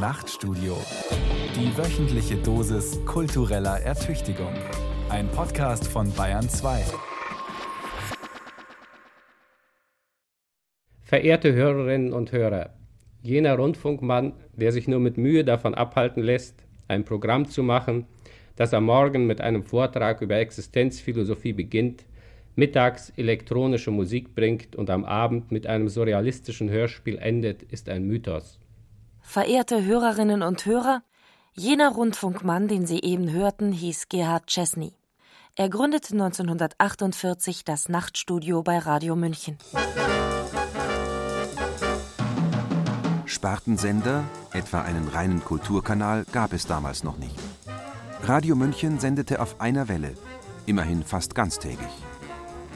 Nachtstudio. Die wöchentliche Dosis kultureller Ertüchtigung. Ein Podcast von Bayern 2. Verehrte Hörerinnen und Hörer, jener Rundfunkmann, der sich nur mit Mühe davon abhalten lässt, ein Programm zu machen, das am Morgen mit einem Vortrag über Existenzphilosophie beginnt, mittags elektronische Musik bringt und am Abend mit einem surrealistischen Hörspiel endet, ist ein Mythos. Verehrte Hörerinnen und Hörer, jener Rundfunkmann, den Sie eben hörten, hieß Gerhard Chesney. Er gründete 1948 das Nachtstudio bei Radio München. Spartensender, etwa einen reinen Kulturkanal, gab es damals noch nicht. Radio München sendete auf einer Welle, immerhin fast ganztägig.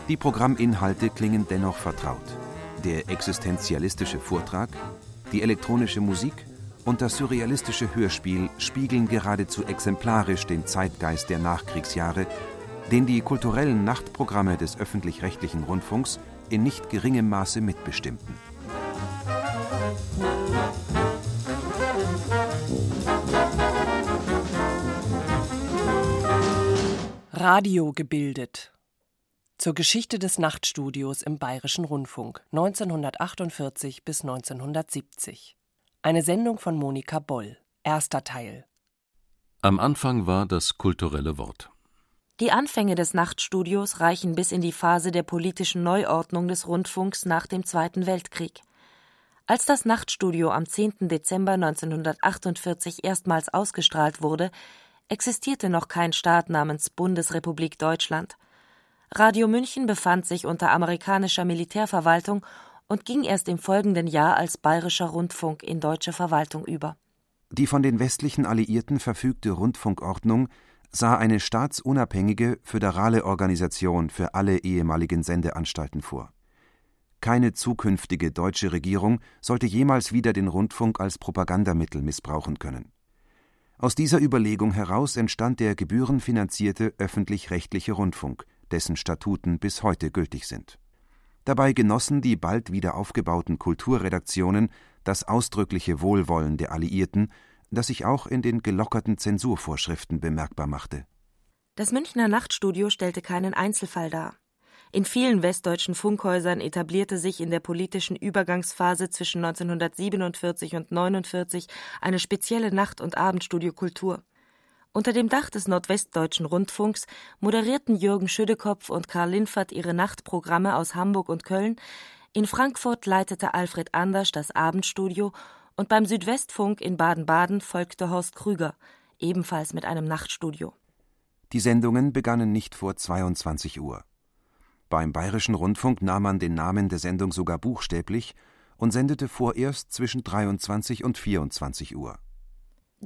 Die Programminhalte klingen dennoch vertraut. Der existenzialistische Vortrag, die elektronische Musik und das surrealistische Hörspiel spiegeln geradezu exemplarisch den Zeitgeist der Nachkriegsjahre, den die kulturellen Nachtprogramme des öffentlich-rechtlichen Rundfunks in nicht geringem Maße mitbestimmten. Radio gebildet zur Geschichte des Nachtstudios im Bayerischen Rundfunk 1948 bis 1970. Eine Sendung von Monika Boll. Erster Teil. Am Anfang war das kulturelle Wort. Die Anfänge des Nachtstudios reichen bis in die Phase der politischen Neuordnung des Rundfunks nach dem Zweiten Weltkrieg. Als das Nachtstudio am 10. Dezember 1948 erstmals ausgestrahlt wurde, existierte noch kein Staat namens Bundesrepublik Deutschland. Radio München befand sich unter amerikanischer Militärverwaltung und ging erst im folgenden Jahr als bayerischer Rundfunk in deutsche Verwaltung über. Die von den westlichen Alliierten verfügte Rundfunkordnung sah eine staatsunabhängige föderale Organisation für alle ehemaligen Sendeanstalten vor. Keine zukünftige deutsche Regierung sollte jemals wieder den Rundfunk als Propagandamittel missbrauchen können. Aus dieser Überlegung heraus entstand der gebührenfinanzierte öffentlich-rechtliche Rundfunk, dessen Statuten bis heute gültig sind. Dabei genossen die bald wieder aufgebauten Kulturredaktionen das ausdrückliche Wohlwollen der Alliierten, das sich auch in den gelockerten Zensurvorschriften bemerkbar machte. Das Münchner Nachtstudio stellte keinen Einzelfall dar. In vielen westdeutschen Funkhäusern etablierte sich in der politischen Übergangsphase zwischen 1947 und 1949 eine spezielle Nacht- und Abendstudiokultur. Unter dem Dach des Nordwestdeutschen Rundfunks moderierten Jürgen Schüdekopf und Karl Linfert ihre Nachtprogramme aus Hamburg und Köln, in Frankfurt leitete Alfred Anders das Abendstudio und beim Südwestfunk in Baden-Baden folgte Horst Krüger, ebenfalls mit einem Nachtstudio. Die Sendungen begannen nicht vor 22 Uhr. Beim Bayerischen Rundfunk nahm man den Namen der Sendung sogar buchstäblich und sendete vorerst zwischen 23 und 24 Uhr.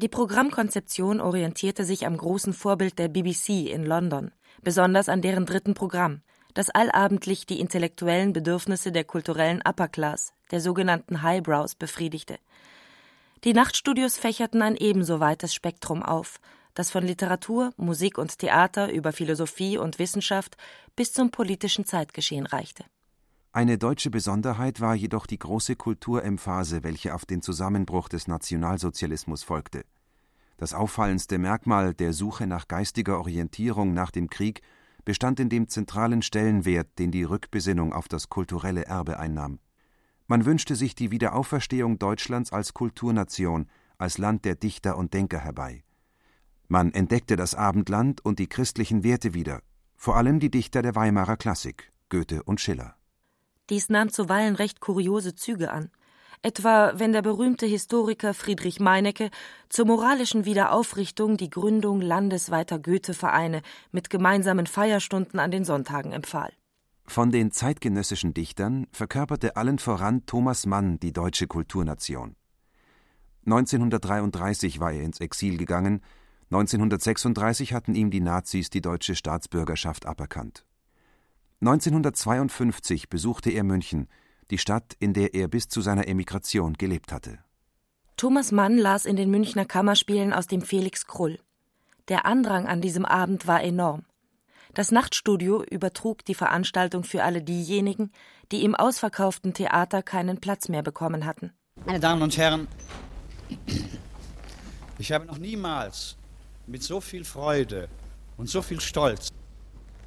Die Programmkonzeption orientierte sich am großen Vorbild der BBC in London, besonders an deren dritten Programm, das allabendlich die intellektuellen Bedürfnisse der kulturellen Upper Class, der sogenannten Highbrows, befriedigte. Die Nachtstudios fächerten ein ebenso weites Spektrum auf, das von Literatur, Musik und Theater über Philosophie und Wissenschaft bis zum politischen Zeitgeschehen reichte. Eine deutsche Besonderheit war jedoch die große Kulturemphase, welche auf den Zusammenbruch des Nationalsozialismus folgte. Das auffallendste Merkmal der Suche nach geistiger Orientierung nach dem Krieg bestand in dem zentralen Stellenwert, den die Rückbesinnung auf das kulturelle Erbe einnahm. Man wünschte sich die Wiederauferstehung Deutschlands als Kulturnation, als Land der Dichter und Denker herbei. Man entdeckte das Abendland und die christlichen Werte wieder, vor allem die Dichter der Weimarer Klassik, Goethe und Schiller. Dies nahm zuweilen recht kuriose Züge an. Etwa wenn der berühmte Historiker Friedrich Meinecke zur moralischen Wiederaufrichtung die Gründung landesweiter Goethe-Vereine mit gemeinsamen Feierstunden an den Sonntagen empfahl. Von den zeitgenössischen Dichtern verkörperte allen voran Thomas Mann die deutsche Kulturnation. 1933 war er ins Exil gegangen, 1936 hatten ihm die Nazis die deutsche Staatsbürgerschaft aberkannt. 1952 besuchte er München, die Stadt, in der er bis zu seiner Emigration gelebt hatte. Thomas Mann las in den Münchner Kammerspielen aus dem Felix Krull. Der Andrang an diesem Abend war enorm. Das Nachtstudio übertrug die Veranstaltung für alle diejenigen, die im ausverkauften Theater keinen Platz mehr bekommen hatten. Meine Damen und Herren, Ich habe noch niemals mit so viel Freude und so viel Stolz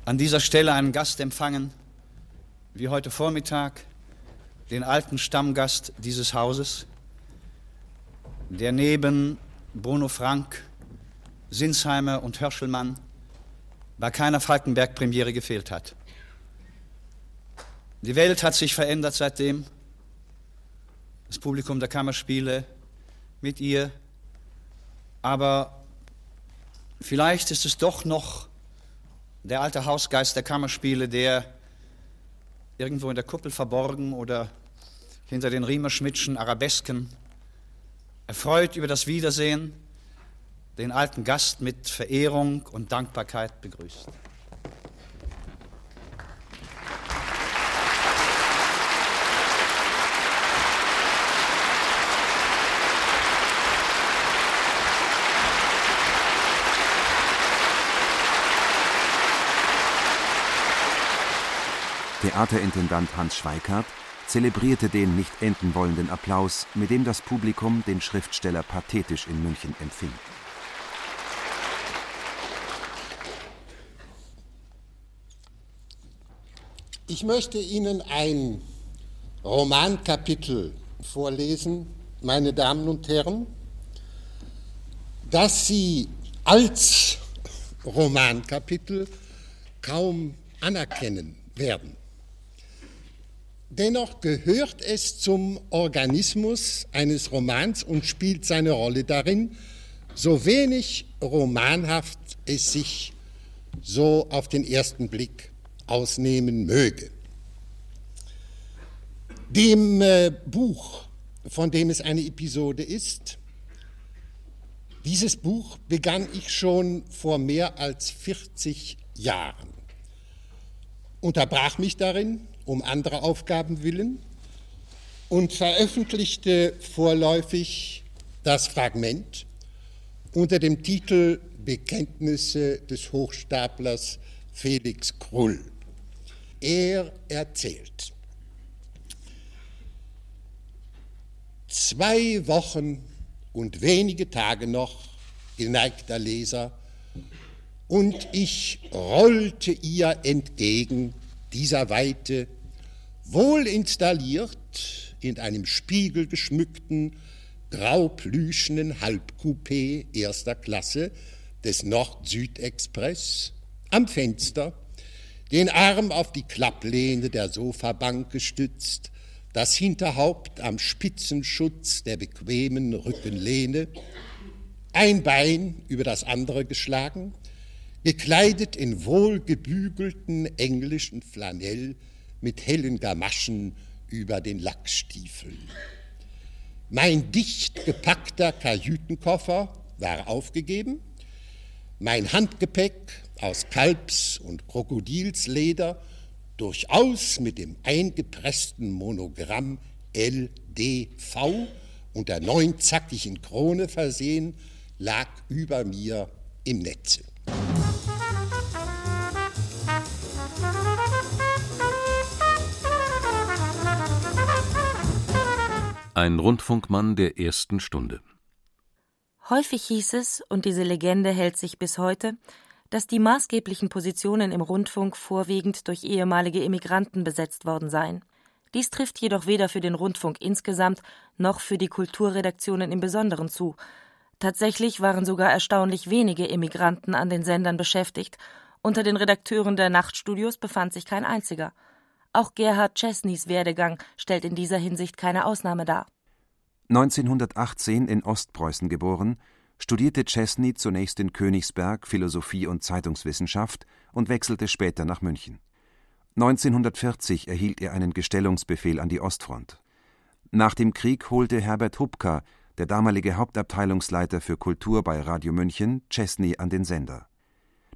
an dieser Stelle einen Gast empfangen wie heute Vormittag, den alten Stammgast dieses Hauses, der neben Bruno Frank, Sinsheimer und Hörschelmann bei keiner Falkenberg-Premiere gefehlt hat. Die Welt hat sich verändert seitdem. Das Publikum der Kammerspiele mit ihr. Aber vielleicht ist es doch noch der alte Hausgeist der Kammerspiele, der irgendwo in der Kuppel verborgen oder hinter den Riemerschmidtschen Arabesken erfreut über das Wiedersehen den alten Gast mit Verehrung und Dankbarkeit begrüßt. Theaterintendant Hans Schweikart zelebrierte den nicht enden wollenden Applaus, mit dem das Publikum den Schriftsteller pathetisch in München empfing. Ich möchte Ihnen ein Romankapitel vorlesen, meine Damen und Herren, das Sie als Romankapitel kaum anerkennen werden. Dennoch gehört es zum Organismus eines Romans und spielt seine Rolle darin, so wenig romanhaft es sich so auf den ersten Blick ausnehmen möge. Dem äh, Buch, von dem es eine Episode ist, dieses Buch begann ich schon vor mehr als 40 Jahren, unterbrach mich darin, um andere Aufgaben willen und veröffentlichte vorläufig das Fragment unter dem Titel Bekenntnisse des Hochstaplers Felix Krull. Er erzählt. Zwei Wochen und wenige Tage noch, geneigter Leser, und ich rollte ihr entgegen dieser Weite, wohl installiert in einem spiegelgeschmückten, grauplüschenen Halbcoupé erster Klasse des Nord-Süd-Express, am Fenster, den Arm auf die Klapplehne der Sofabank gestützt, das Hinterhaupt am Spitzenschutz der bequemen Rückenlehne, ein Bein über das andere geschlagen, gekleidet in wohlgebügelten englischen Flanell mit hellen Gamaschen über den Lackstiefeln. Mein dicht gepackter Kajütenkoffer war aufgegeben, mein Handgepäck aus Kalbs- und Krokodilsleder, durchaus mit dem eingepressten Monogramm LDV und der neunzackigen Krone versehen, lag über mir im Netze. Ein Rundfunkmann der ersten Stunde. Häufig hieß es, und diese Legende hält sich bis heute, dass die maßgeblichen Positionen im Rundfunk vorwiegend durch ehemalige Immigranten besetzt worden seien. Dies trifft jedoch weder für den Rundfunk insgesamt noch für die Kulturredaktionen im Besonderen zu. Tatsächlich waren sogar erstaunlich wenige Immigranten an den Sendern beschäftigt. Unter den Redakteuren der Nachtstudios befand sich kein einziger. Auch Gerhard Chesneys Werdegang stellt in dieser Hinsicht keine Ausnahme dar. 1918 in Ostpreußen geboren, studierte Chesney zunächst in Königsberg Philosophie und Zeitungswissenschaft und wechselte später nach München. 1940 erhielt er einen Gestellungsbefehl an die Ostfront. Nach dem Krieg holte Herbert Hupka, der damalige Hauptabteilungsleiter für Kultur bei Radio München, Chesney an den Sender.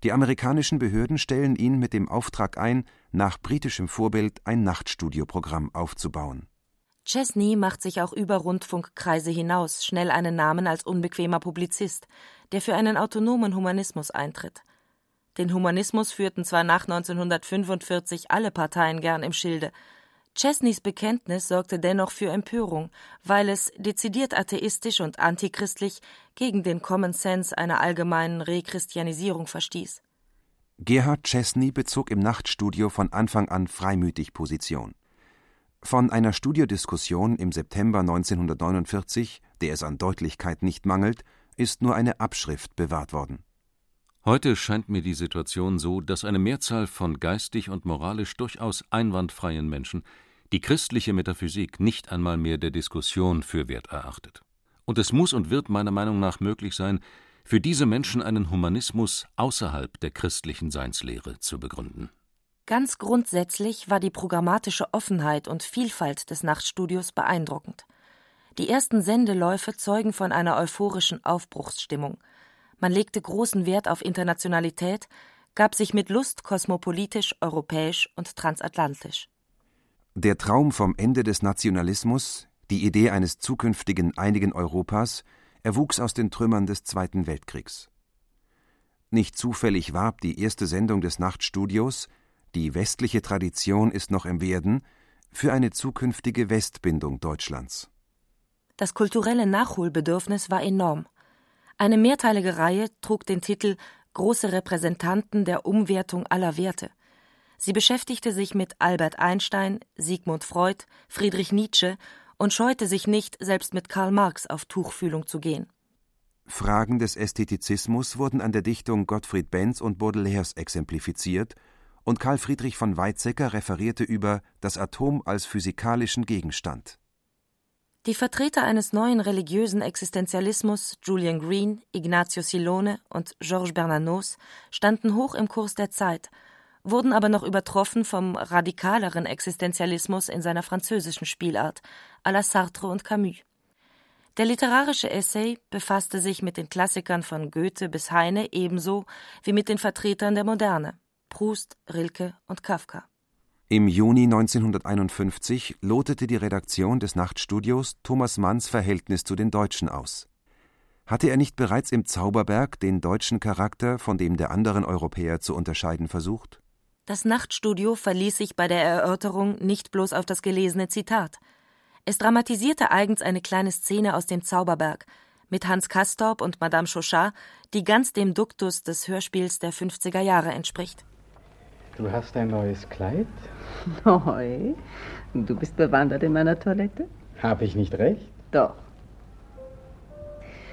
Die amerikanischen Behörden stellen ihn mit dem Auftrag ein, nach britischem Vorbild ein Nachtstudioprogramm aufzubauen. Chesney macht sich auch über Rundfunkkreise hinaus schnell einen Namen als unbequemer Publizist, der für einen autonomen Humanismus eintritt. Den Humanismus führten zwar nach 1945 alle Parteien gern im Schilde, Chesneys Bekenntnis sorgte dennoch für Empörung, weil es dezidiert atheistisch und antichristlich gegen den Common Sense einer allgemeinen Rechristianisierung verstieß. Gerhard Chesney bezog im Nachtstudio von Anfang an freimütig Position. Von einer Studiodiskussion im September 1949, der es an Deutlichkeit nicht mangelt, ist nur eine Abschrift bewahrt worden. Heute scheint mir die Situation so, dass eine Mehrzahl von geistig und moralisch durchaus einwandfreien Menschen die christliche Metaphysik nicht einmal mehr der Diskussion für wert erachtet. Und es muss und wird meiner Meinung nach möglich sein, für diese Menschen einen Humanismus außerhalb der christlichen Seinslehre zu begründen. Ganz grundsätzlich war die programmatische Offenheit und Vielfalt des Nachtstudios beeindruckend. Die ersten Sendeläufe zeugen von einer euphorischen Aufbruchsstimmung. Man legte großen Wert auf Internationalität, gab sich mit Lust kosmopolitisch, europäisch und transatlantisch. Der Traum vom Ende des Nationalismus, die Idee eines zukünftigen einigen Europas, erwuchs aus den Trümmern des Zweiten Weltkriegs. Nicht zufällig warb die erste Sendung des Nachtstudios Die westliche Tradition ist noch im Werden für eine zukünftige Westbindung Deutschlands. Das kulturelle Nachholbedürfnis war enorm. Eine mehrteilige Reihe trug den Titel Große Repräsentanten der Umwertung aller Werte. Sie beschäftigte sich mit Albert Einstein, Sigmund Freud, Friedrich Nietzsche und scheute sich nicht, selbst mit Karl Marx auf Tuchfühlung zu gehen. Fragen des Ästhetizismus wurden an der Dichtung Gottfried Benz und Baudelaires exemplifiziert, und Karl Friedrich von Weizsäcker referierte über das Atom als physikalischen Gegenstand. Die Vertreter eines neuen religiösen Existenzialismus, Julian Green, Ignazio Silone und Georges Bernanos, standen hoch im Kurs der Zeit, wurden aber noch übertroffen vom radikaleren Existenzialismus in seiner französischen Spielart, à la Sartre und Camus. Der literarische Essay befasste sich mit den Klassikern von Goethe bis Heine ebenso wie mit den Vertretern der Moderne, Proust, Rilke und Kafka. Im Juni 1951 lotete die Redaktion des Nachtstudios Thomas Manns Verhältnis zu den Deutschen aus. Hatte er nicht bereits im Zauberberg den deutschen Charakter von dem der anderen Europäer zu unterscheiden versucht? Das Nachtstudio verließ sich bei der Erörterung nicht bloß auf das gelesene Zitat. Es dramatisierte eigens eine kleine Szene aus dem Zauberberg mit Hans Castorp und Madame Chauchat, die ganz dem Duktus des Hörspiels der 50er Jahre entspricht. Du hast ein neues Kleid? Neu? Du bist bewandert in meiner Toilette? Habe ich nicht recht? Doch.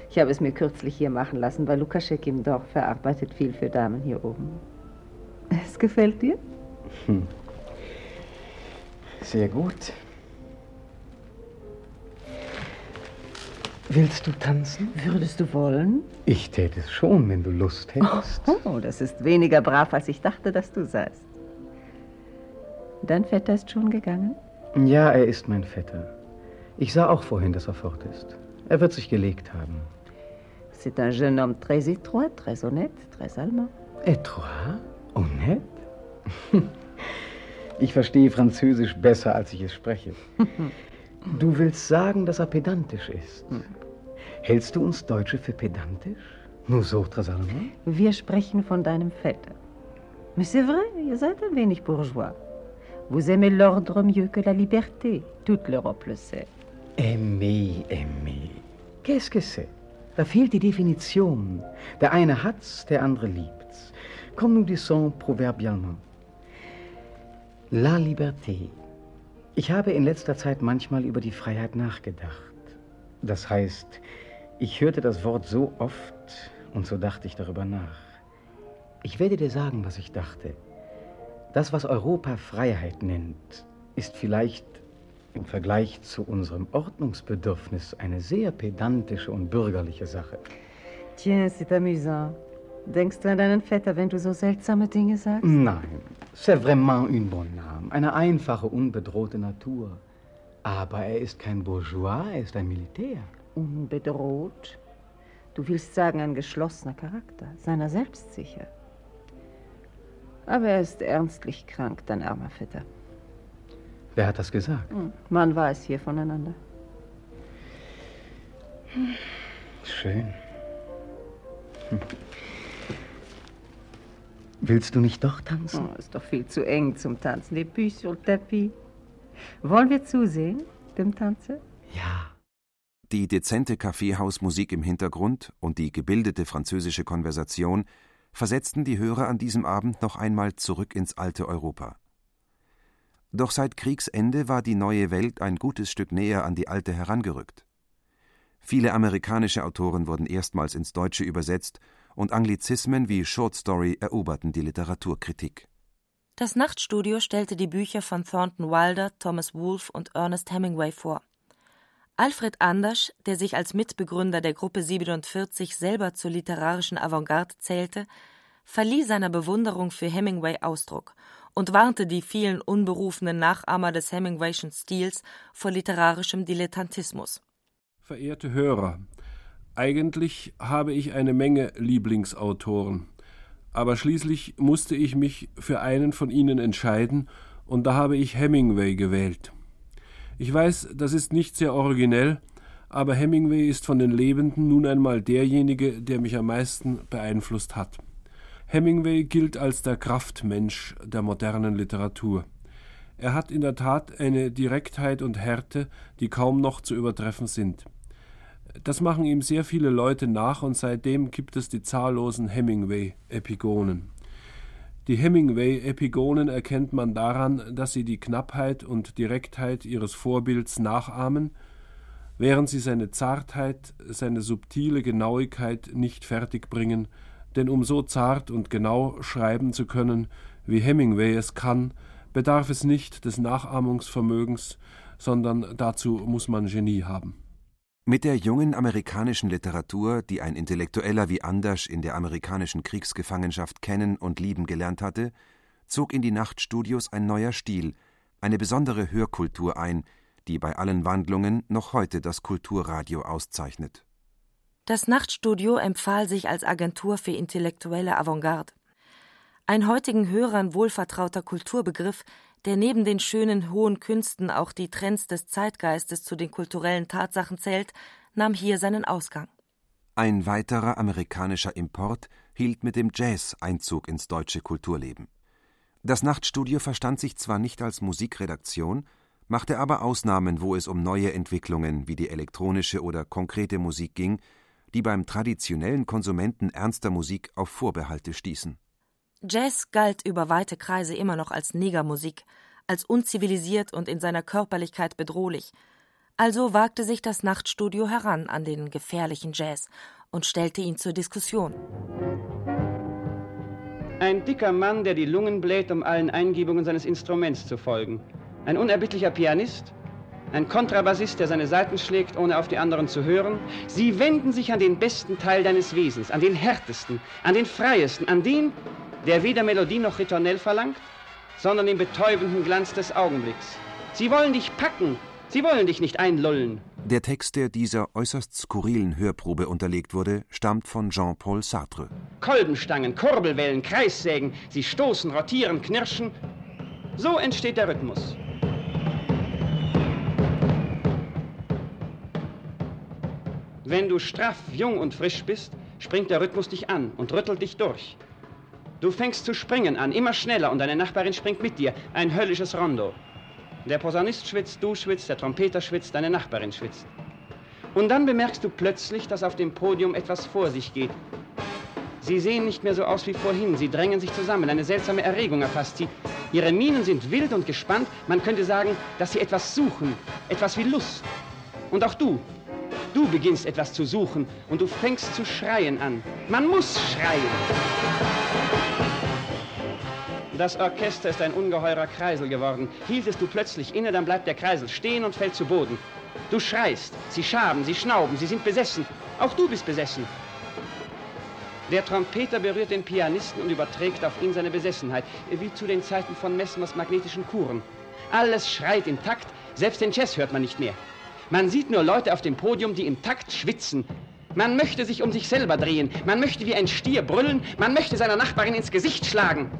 Ich habe es mir kürzlich hier machen lassen, weil Lukaschek im Dorf verarbeitet viel für Damen hier oben. Es gefällt dir? Hm. Sehr gut. Willst du tanzen? Würdest du wollen? Ich täte es schon, wenn du Lust hättest. Oh, das ist weniger brav, als ich dachte, dass du seist. Dein Vetter ist schon gegangen? Ja, er ist mein Vetter. Ich sah auch vorhin, dass er fort ist. Er wird sich gelegt haben. C'est un jeune homme très étroit, très honnête, très allemand. Étroit? Honnête? Ich verstehe Französisch besser, als ich es spreche. Du willst sagen, dass er pedantisch ist. Hm. Hältst du uns Deutsche für pedantisch? Nous autres Allemands? Wir sprechen von deinem Vetter. Mais c'est vrai, ihr seid ein wenig bourgeois. Vous aimez l'ordre mieux que la liberté. Toute l'Europe le sait. Aimer, aimer. Qu'est-ce que c'est? Da fehlt die Definition. Der eine hat's, der andere liebt's. Comme nous disons proverbialement. La liberté. Ich habe in letzter Zeit manchmal über die Freiheit nachgedacht. Das heißt, ich hörte das Wort so oft und so dachte ich darüber nach. Ich werde dir sagen, was ich dachte. Das, was Europa Freiheit nennt, ist vielleicht im Vergleich zu unserem Ordnungsbedürfnis eine sehr pedantische und bürgerliche Sache. Tiens, c'est amusant. Denkst du an deinen Vetter, wenn du so seltsame Dinge sagst? Nein, c'est vraiment une bonne âme. Eine einfache, unbedrohte Natur. Aber er ist kein Bourgeois, er ist ein Militär. Unbedroht? Du willst sagen, ein geschlossener Charakter, seiner selbst sicher. Aber er ist ernstlich krank, dein armer Vetter. Wer hat das gesagt? Hm, man weiß hier voneinander. Schön. Hm. Willst du nicht doch tanzen? Oh, ist doch viel zu eng zum Tanzen. Les sur le tapis. Wollen wir zusehen, dem Tanze? Ja. Die dezente Kaffeehausmusik im Hintergrund und die gebildete französische Konversation versetzten die Hörer an diesem Abend noch einmal zurück ins alte Europa. Doch seit Kriegsende war die neue Welt ein gutes Stück näher an die alte herangerückt. Viele amerikanische Autoren wurden erstmals ins Deutsche übersetzt und Anglizismen wie Short Story eroberten die Literaturkritik. Das Nachtstudio stellte die Bücher von Thornton Wilder, Thomas Wolfe und Ernest Hemingway vor. Alfred Anders, der sich als Mitbegründer der Gruppe 47 selber zur literarischen Avantgarde zählte, verlieh seiner Bewunderung für Hemingway Ausdruck und warnte die vielen unberufenen Nachahmer des Hemingwayschen Stils vor literarischem Dilettantismus. Verehrte Hörer, eigentlich habe ich eine Menge Lieblingsautoren, aber schließlich musste ich mich für einen von ihnen entscheiden, und da habe ich Hemingway gewählt. Ich weiß, das ist nicht sehr originell, aber Hemingway ist von den Lebenden nun einmal derjenige, der mich am meisten beeinflusst hat. Hemingway gilt als der Kraftmensch der modernen Literatur. Er hat in der Tat eine Direktheit und Härte, die kaum noch zu übertreffen sind. Das machen ihm sehr viele Leute nach und seitdem gibt es die zahllosen Hemingway-Epigonen. Die Hemingway-Epigonen erkennt man daran, dass sie die Knappheit und Direktheit ihres Vorbilds nachahmen, während sie seine Zartheit, seine subtile Genauigkeit nicht fertigbringen, denn um so zart und genau schreiben zu können, wie Hemingway es kann, bedarf es nicht des Nachahmungsvermögens, sondern dazu muss man Genie haben. Mit der jungen amerikanischen Literatur, die ein Intellektueller wie Anders in der amerikanischen Kriegsgefangenschaft kennen und lieben gelernt hatte, zog in die Nachtstudios ein neuer Stil, eine besondere Hörkultur ein, die bei allen Wandlungen noch heute das Kulturradio auszeichnet. Das Nachtstudio empfahl sich als Agentur für intellektuelle Avantgarde. Ein heutigen Hörern wohlvertrauter Kulturbegriff, der neben den schönen hohen Künsten auch die Trends des Zeitgeistes zu den kulturellen Tatsachen zählt, nahm hier seinen Ausgang. Ein weiterer amerikanischer Import hielt mit dem Jazz Einzug ins deutsche Kulturleben. Das Nachtstudio verstand sich zwar nicht als Musikredaktion, machte aber Ausnahmen, wo es um neue Entwicklungen wie die elektronische oder konkrete Musik ging, die beim traditionellen Konsumenten ernster Musik auf Vorbehalte stießen. Jazz galt über weite Kreise immer noch als Negermusik, als unzivilisiert und in seiner Körperlichkeit bedrohlich. Also wagte sich das Nachtstudio heran an den gefährlichen Jazz und stellte ihn zur Diskussion. Ein dicker Mann, der die Lungen bläht, um allen Eingebungen seines Instruments zu folgen. Ein unerbittlicher Pianist, ein Kontrabassist, der seine Saiten schlägt, ohne auf die anderen zu hören. Sie wenden sich an den besten Teil deines Wesens, an den härtesten, an den freiesten, an den, der weder Melodie noch Ritornell verlangt, sondern den betäubenden Glanz des Augenblicks. Sie wollen dich packen, sie wollen dich nicht einlullen. Der Text, der dieser äußerst skurrilen Hörprobe unterlegt wurde, stammt von Jean-Paul Sartre. Kolbenstangen, Kurbelwellen, Kreissägen, sie stoßen, rotieren, knirschen. So entsteht der Rhythmus. Wenn du straff, jung und frisch bist, springt der Rhythmus dich an und rüttelt dich durch. Du fängst zu springen an, immer schneller, und deine Nachbarin springt mit dir. Ein höllisches Rondo. Der Posaunist schwitzt, du schwitzt, der Trompeter schwitzt, deine Nachbarin schwitzt. Und dann bemerkst du plötzlich, dass auf dem Podium etwas vor sich geht. Sie sehen nicht mehr so aus wie vorhin, sie drängen sich zusammen, eine seltsame Erregung erfasst sie. Ihre Mienen sind wild und gespannt, man könnte sagen, dass sie etwas suchen, etwas wie Lust. Und auch du, du beginnst etwas zu suchen und du fängst zu schreien an. Man muss schreien. Das Orchester ist ein ungeheurer Kreisel geworden. Hieltest du plötzlich inne, dann bleibt der Kreisel stehen und fällt zu Boden. Du schreist, sie schaben, sie schnauben, sie sind besessen. Auch du bist besessen. Der Trompeter berührt den Pianisten und überträgt auf ihn seine Besessenheit, wie zu den Zeiten von Messmers magnetischen Kuren. Alles schreit im Takt, selbst den Jazz hört man nicht mehr. Man sieht nur Leute auf dem Podium, die im Takt schwitzen. Man möchte sich um sich selber drehen, man möchte wie ein Stier brüllen, man möchte seiner Nachbarin ins Gesicht schlagen.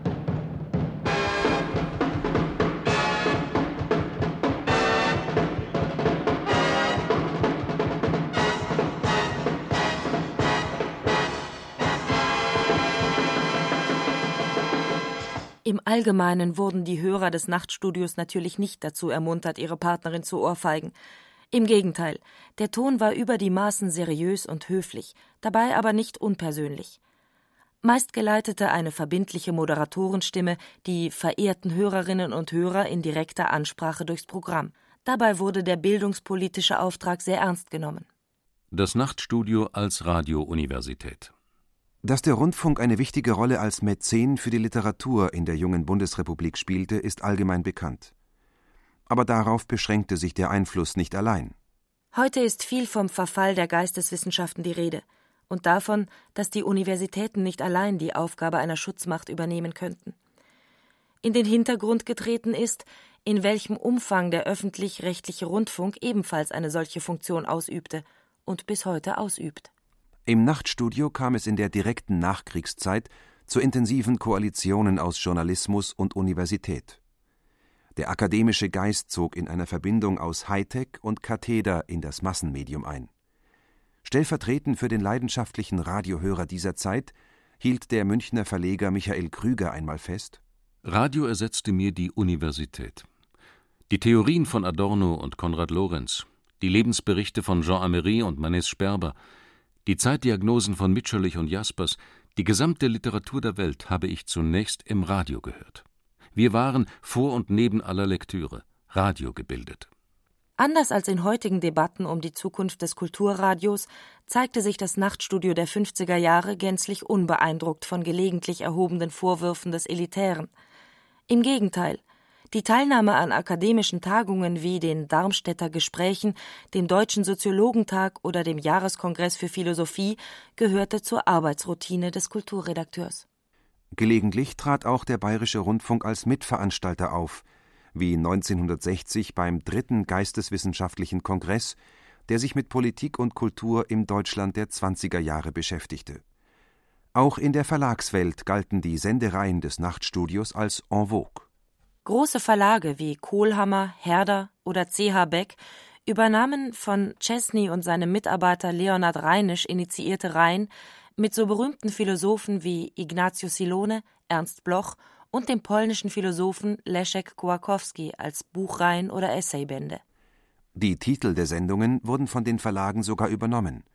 Im Allgemeinen wurden die Hörer des Nachtstudios natürlich nicht dazu ermuntert, ihre Partnerin zu ohrfeigen. Im Gegenteil, der Ton war über die Maßen seriös und höflich, dabei aber nicht unpersönlich. Meist geleitete eine verbindliche Moderatorenstimme die verehrten Hörerinnen und Hörer in direkter Ansprache durchs Programm. Dabei wurde der bildungspolitische Auftrag sehr ernst genommen. Das Nachtstudio als Radiouniversität. Dass der Rundfunk eine wichtige Rolle als Mäzen für die Literatur in der jungen Bundesrepublik spielte, ist allgemein bekannt. Aber darauf beschränkte sich der Einfluss nicht allein. Heute ist viel vom Verfall der Geisteswissenschaften die Rede und davon, dass die Universitäten nicht allein die Aufgabe einer Schutzmacht übernehmen könnten. In den Hintergrund getreten ist, in welchem Umfang der öffentlich-rechtliche Rundfunk ebenfalls eine solche Funktion ausübte und bis heute ausübt. Im Nachtstudio kam es in der direkten Nachkriegszeit zu intensiven Koalitionen aus Journalismus und Universität. Der akademische Geist zog in einer Verbindung aus Hightech und Katheder in das Massenmedium ein. Stellvertretend für den leidenschaftlichen Radiohörer dieser Zeit hielt der Münchner Verleger Michael Krüger einmal fest: Radio ersetzte mir die Universität. Die Theorien von Adorno und Konrad Lorenz, die Lebensberichte von Jean Amery und Manes Sperber, die Zeitdiagnosen von Mitscherlich und Jaspers, die gesamte Literatur der Welt habe ich zunächst im Radio gehört. Wir waren vor und neben aller Lektüre Radio gebildet. Anders als in heutigen Debatten um die Zukunft des Kulturradios zeigte sich das Nachtstudio der 50er Jahre gänzlich unbeeindruckt von gelegentlich erhobenen Vorwürfen des Elitären. Im Gegenteil, die Teilnahme an akademischen Tagungen wie den Darmstädter Gesprächen, dem Deutschen Soziologentag oder dem Jahreskongress für Philosophie gehörte zur Arbeitsroutine des Kulturredakteurs. Gelegentlich trat auch der Bayerische Rundfunk als Mitveranstalter auf, wie 1960 beim dritten Geisteswissenschaftlichen Kongress, der sich mit Politik und Kultur im Deutschland der 20er Jahre beschäftigte. Auch in der Verlagswelt galten die Sendereien des Nachtstudios als en vogue. Große Verlage wie Kohlhammer, Herder oder C.H. Beck übernahmen von Chesney und seinem Mitarbeiter Leonhard Reinisch initiierte Reihen mit so berühmten Philosophen wie Ignatius Silone, Ernst Bloch und dem polnischen Philosophen Leszek Kołakowski als Buchreihen oder Essaybände. Die Titel der Sendungen wurden von den Verlagen sogar übernommen.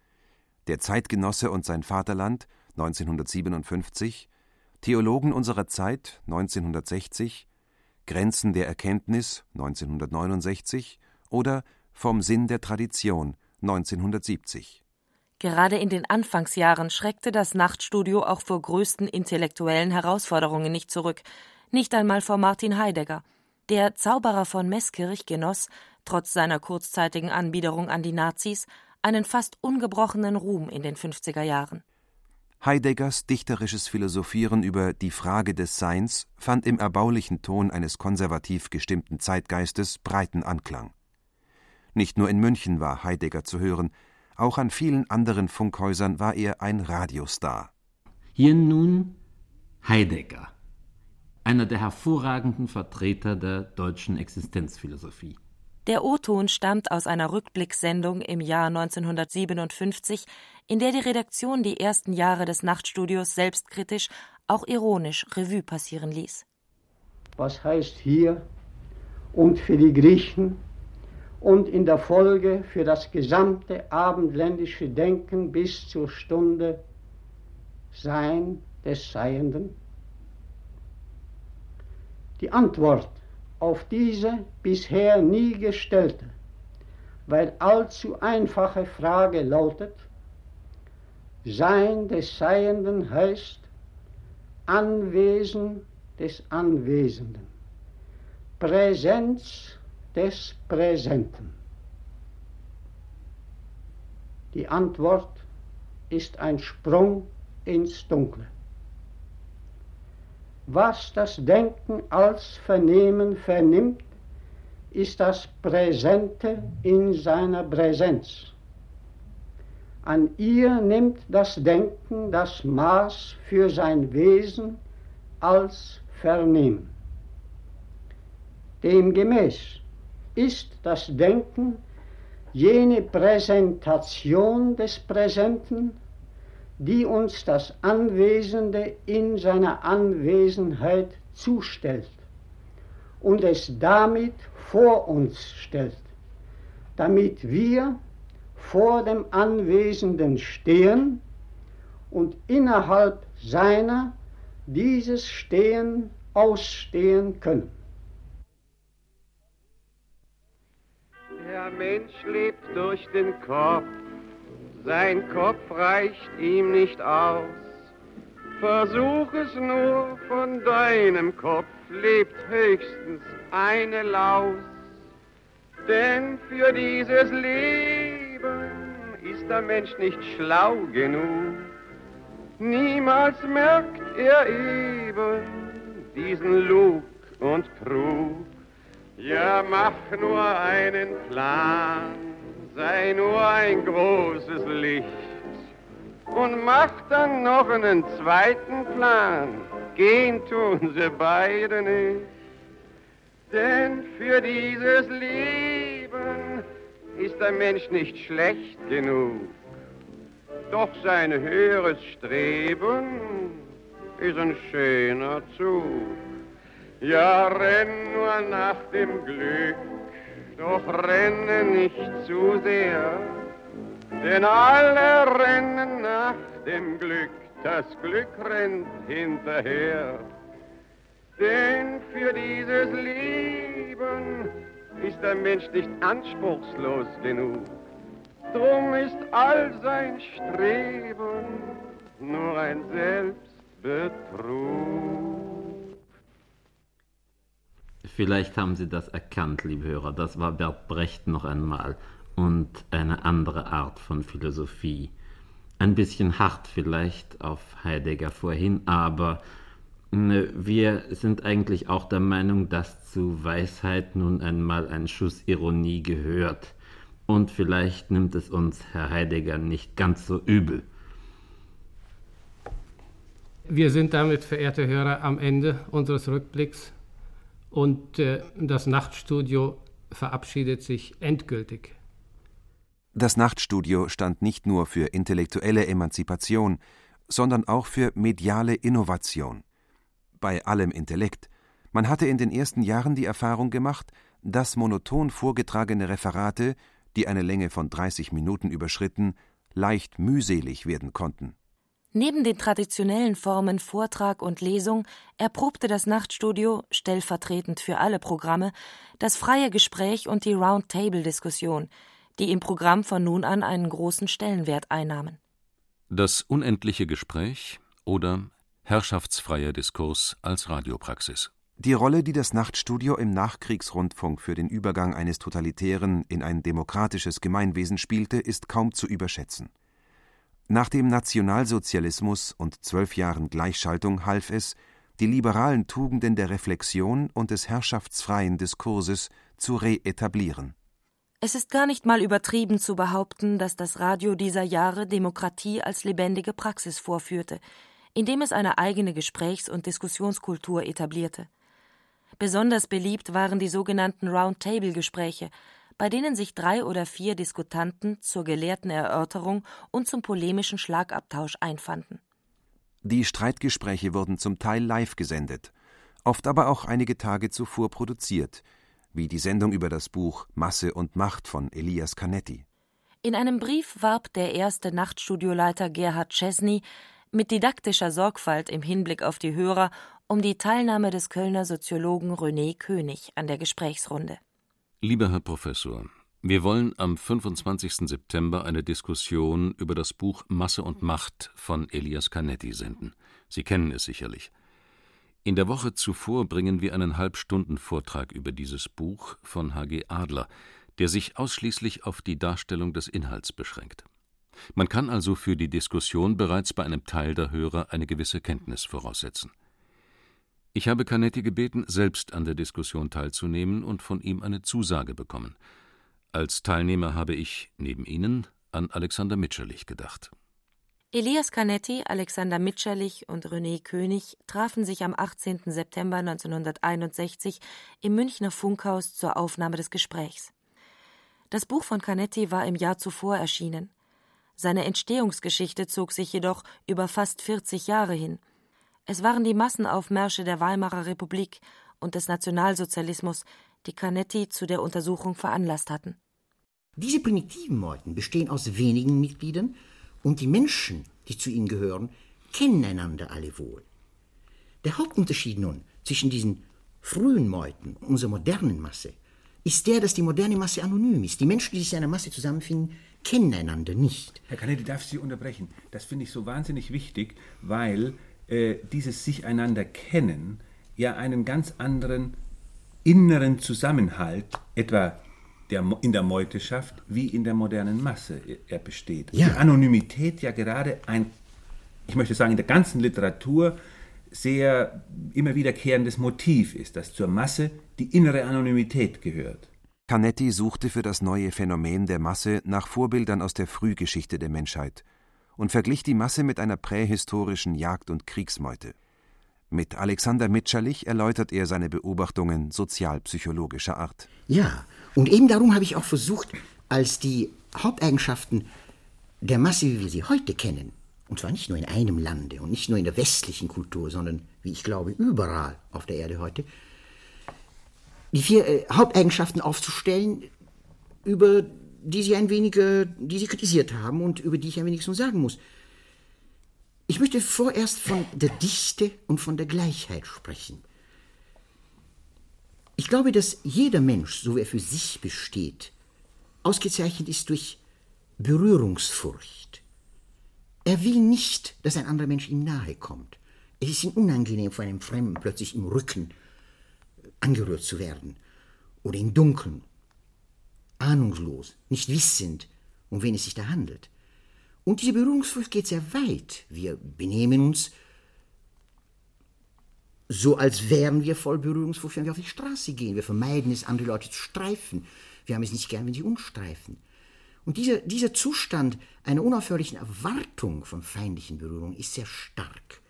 Der Zeitgenosse und sein Vaterland 1957, Theologen unserer Zeit 1960, Grenzen der Erkenntnis 1969 oder Vom Sinn der Tradition 1970. Gerade in den Anfangsjahren schreckte das Nachtstudio auch vor größten intellektuellen Herausforderungen nicht zurück, nicht einmal vor Martin Heidegger. Der Zauberer von Meßkirch genoss, trotz seiner kurzzeitigen Anbiederung an die Nazis, einen fast ungebrochenen Ruhm in den 50er Jahren. Heideggers dichterisches Philosophieren über die Frage des Seins fand im erbaulichen Ton eines konservativ gestimmten Zeitgeistes breiten Anklang. Nicht nur in München war Heidegger zu hören, auch an vielen anderen Funkhäusern war er ein Radiostar. Hier nun Heidegger, einer der hervorragenden Vertreter der deutschen Existenzphilosophie. Der O-Ton stammt aus einer Rückblickssendung im Jahr 1957, in der die Redaktion die ersten Jahre des Nachtstudios selbstkritisch, auch ironisch Revue passieren ließ. Was heißt hier und für die Griechen und in der Folge für das gesamte abendländische Denken bis zur Stunde Sein des Seienden? Die Antwort auf diese bisher nie gestellte, weil allzu einfache Frage lautet, Sein des Seienden heißt Anwesen des Anwesenden, Präsenz des Präsenten. Die Antwort ist ein Sprung ins Dunkle was das Denken als Vernehmen vernimmt, ist das Präsente in seiner Präsenz. An ihr nimmt das Denken das Maß für sein Wesen als Vernehmen. Demgemäß ist das Denken jene Präsentation des Präsenten, die uns das Anwesende in seiner Anwesenheit zustellt und es damit vor uns stellt, damit wir vor dem Anwesenden stehen und innerhalb seiner dieses Stehen ausstehen können. Der Mensch lebt durch den Kopf, sein Kopf reicht ihm nicht aus. Versuch es nur, von deinem Kopf lebt höchstens eine Laus. Denn für dieses Leben ist der Mensch nicht schlau genug. Niemals merkt er eben diesen Lug und Trug. Ja, mach nur einen Plan, sei nur ein großes Licht und mach dann noch einen zweiten Plan. Gehen tun sie beide nicht, denn für dieses Leben ist der Mensch nicht schlecht genug. Doch sein höheres Streben ist ein schöner Zug. Ja, renn nur nach dem Glück, doch renne nicht zu sehr, denn alle rennen nach dem Glück, das Glück rennt hinterher. Denn für dieses Leben ist der Mensch nicht anspruchslos genug. Drum ist all sein Streben nur ein Selbstbetrug. Vielleicht haben Sie das erkannt, liebe Hörer. Das war Bert Brecht noch einmal und eine andere Art von Philosophie. Ein bisschen hart vielleicht auf Heidegger vorhin, aber ne, wir sind eigentlich auch der Meinung, dass zu Weisheit nun einmal ein Schuss Ironie gehört. Und vielleicht nimmt es uns Herr Heidegger nicht ganz so übel. Wir sind damit, verehrte Hörer, am Ende unseres Rückblicks und äh, das Nachtstudio verabschiedet sich endgültig. Das Nachtstudio stand nicht nur für intellektuelle Emanzipation, sondern auch für mediale Innovation. Bei allem Intellekt. Man hatte in den ersten Jahren die Erfahrung gemacht, dass monoton vorgetragene Referate, die eine Länge von 30 Minuten überschritten, leicht mühselig werden konnten. Neben den traditionellen Formen Vortrag und Lesung erprobte das Nachtstudio, stellvertretend für alle Programme, das freie Gespräch und die Roundtable-Diskussion, die im Programm von nun an einen großen Stellenwert einnahmen. Das unendliche Gespräch oder herrschaftsfreier Diskurs als Radiopraxis. Die Rolle, die das Nachtstudio im Nachkriegsrundfunk für den Übergang eines totalitären in ein demokratisches Gemeinwesen spielte, ist kaum zu überschätzen. Nach dem Nationalsozialismus und zwölf Jahren Gleichschaltung half es, die liberalen Tugenden der Reflexion und des herrschaftsfreien Diskurses zu reetablieren. Es ist gar nicht mal übertrieben zu behaupten, dass das Radio dieser Jahre Demokratie als lebendige Praxis vorführte, indem es eine eigene Gesprächs- und Diskussionskultur etablierte. Besonders beliebt waren die sogenannten Roundtable-Gespräche, bei denen sich drei oder vier Diskutanten zur gelehrten Erörterung und zum polemischen Schlagabtausch einfanden. Die Streitgespräche wurden zum Teil live gesendet, oft aber auch einige Tage zuvor produziert, wie die Sendung über das Buch Masse und Macht von Elias Canetti. In einem Brief warb der erste Nachtstudioleiter Gerhard Chesney mit didaktischer Sorgfalt im Hinblick auf die Hörer um die Teilnahme des Kölner Soziologen René König an der Gesprächsrunde. Lieber Herr Professor, wir wollen am 25. September eine Diskussion über das Buch Masse und Macht von Elias Canetti senden. Sie kennen es sicherlich. In der Woche zuvor bringen wir einen Halbstunden-Vortrag über dieses Buch von H.G. Adler, der sich ausschließlich auf die Darstellung des Inhalts beschränkt. Man kann also für die Diskussion bereits bei einem Teil der Hörer eine gewisse Kenntnis voraussetzen. Ich habe Canetti gebeten, selbst an der Diskussion teilzunehmen und von ihm eine Zusage bekommen. Als Teilnehmer habe ich, neben Ihnen, an Alexander Mitscherlich gedacht. Elias Canetti, Alexander Mitscherlich und René König trafen sich am 18. September 1961 im Münchner Funkhaus zur Aufnahme des Gesprächs. Das Buch von Canetti war im Jahr zuvor erschienen. Seine Entstehungsgeschichte zog sich jedoch über fast 40 Jahre hin. Es waren die Massenaufmärsche der Weimarer Republik und des Nationalsozialismus, die Canetti zu der Untersuchung veranlasst hatten. Diese primitiven Meuten bestehen aus wenigen Mitgliedern und die Menschen, die zu ihnen gehören, kennen einander alle wohl. Der Hauptunterschied nun zwischen diesen frühen Meuten und unserer modernen Masse ist der, dass die moderne Masse anonym ist. Die Menschen, die sich in einer Masse zusammenfinden, kennen einander nicht. Herr Canetti, darf ich Sie unterbrechen? Das finde ich so wahnsinnig wichtig, weil äh, dieses sich einander kennen ja einen ganz anderen inneren Zusammenhalt, etwa der, in der Meuteschaft wie in der modernen Masse er besteht. Ja. Die Anonymität ja gerade ein, ich möchte sagen, in der ganzen Literatur sehr immer wiederkehrendes Motiv ist, dass zur Masse die innere Anonymität gehört. Canetti suchte für das neue Phänomen der Masse nach Vorbildern aus der Frühgeschichte der Menschheit und verglich die Masse mit einer prähistorischen Jagd- und Kriegsmeute. Mit Alexander Mitscherlich erläutert er seine Beobachtungen sozialpsychologischer Art. Ja, und eben darum habe ich auch versucht, als die Haupteigenschaften der Masse, wie wir sie heute kennen, und zwar nicht nur in einem Lande und nicht nur in der westlichen Kultur, sondern, wie ich glaube, überall auf der Erde heute, die vier äh, Haupteigenschaften aufzustellen, über die sie ein wenig, die sie kritisiert haben und über die ich ein wenig so sagen muss. Ich möchte vorerst von der Dichte und von der Gleichheit sprechen. Ich glaube, dass jeder Mensch, so wie er für sich besteht, ausgezeichnet ist durch Berührungsfurcht. Er will nicht, dass ein anderer Mensch ihm nahe kommt. Es ist ihm unangenehm, von einem Fremden plötzlich im Rücken angerührt zu werden oder im Dunkeln, ahnungslos, nicht wissend, um wen es sich da handelt. Und diese Berührungsfurcht geht sehr weit. Wir benehmen uns so, als wären wir voll Berührungsfurcht, wenn wir auf die Straße gehen. Wir vermeiden es, andere Leute zu streifen. Wir haben es nicht gern, wenn sie uns streifen. Und dieser, dieser Zustand einer unaufhörlichen Erwartung von feindlichen Berührungen ist sehr stark.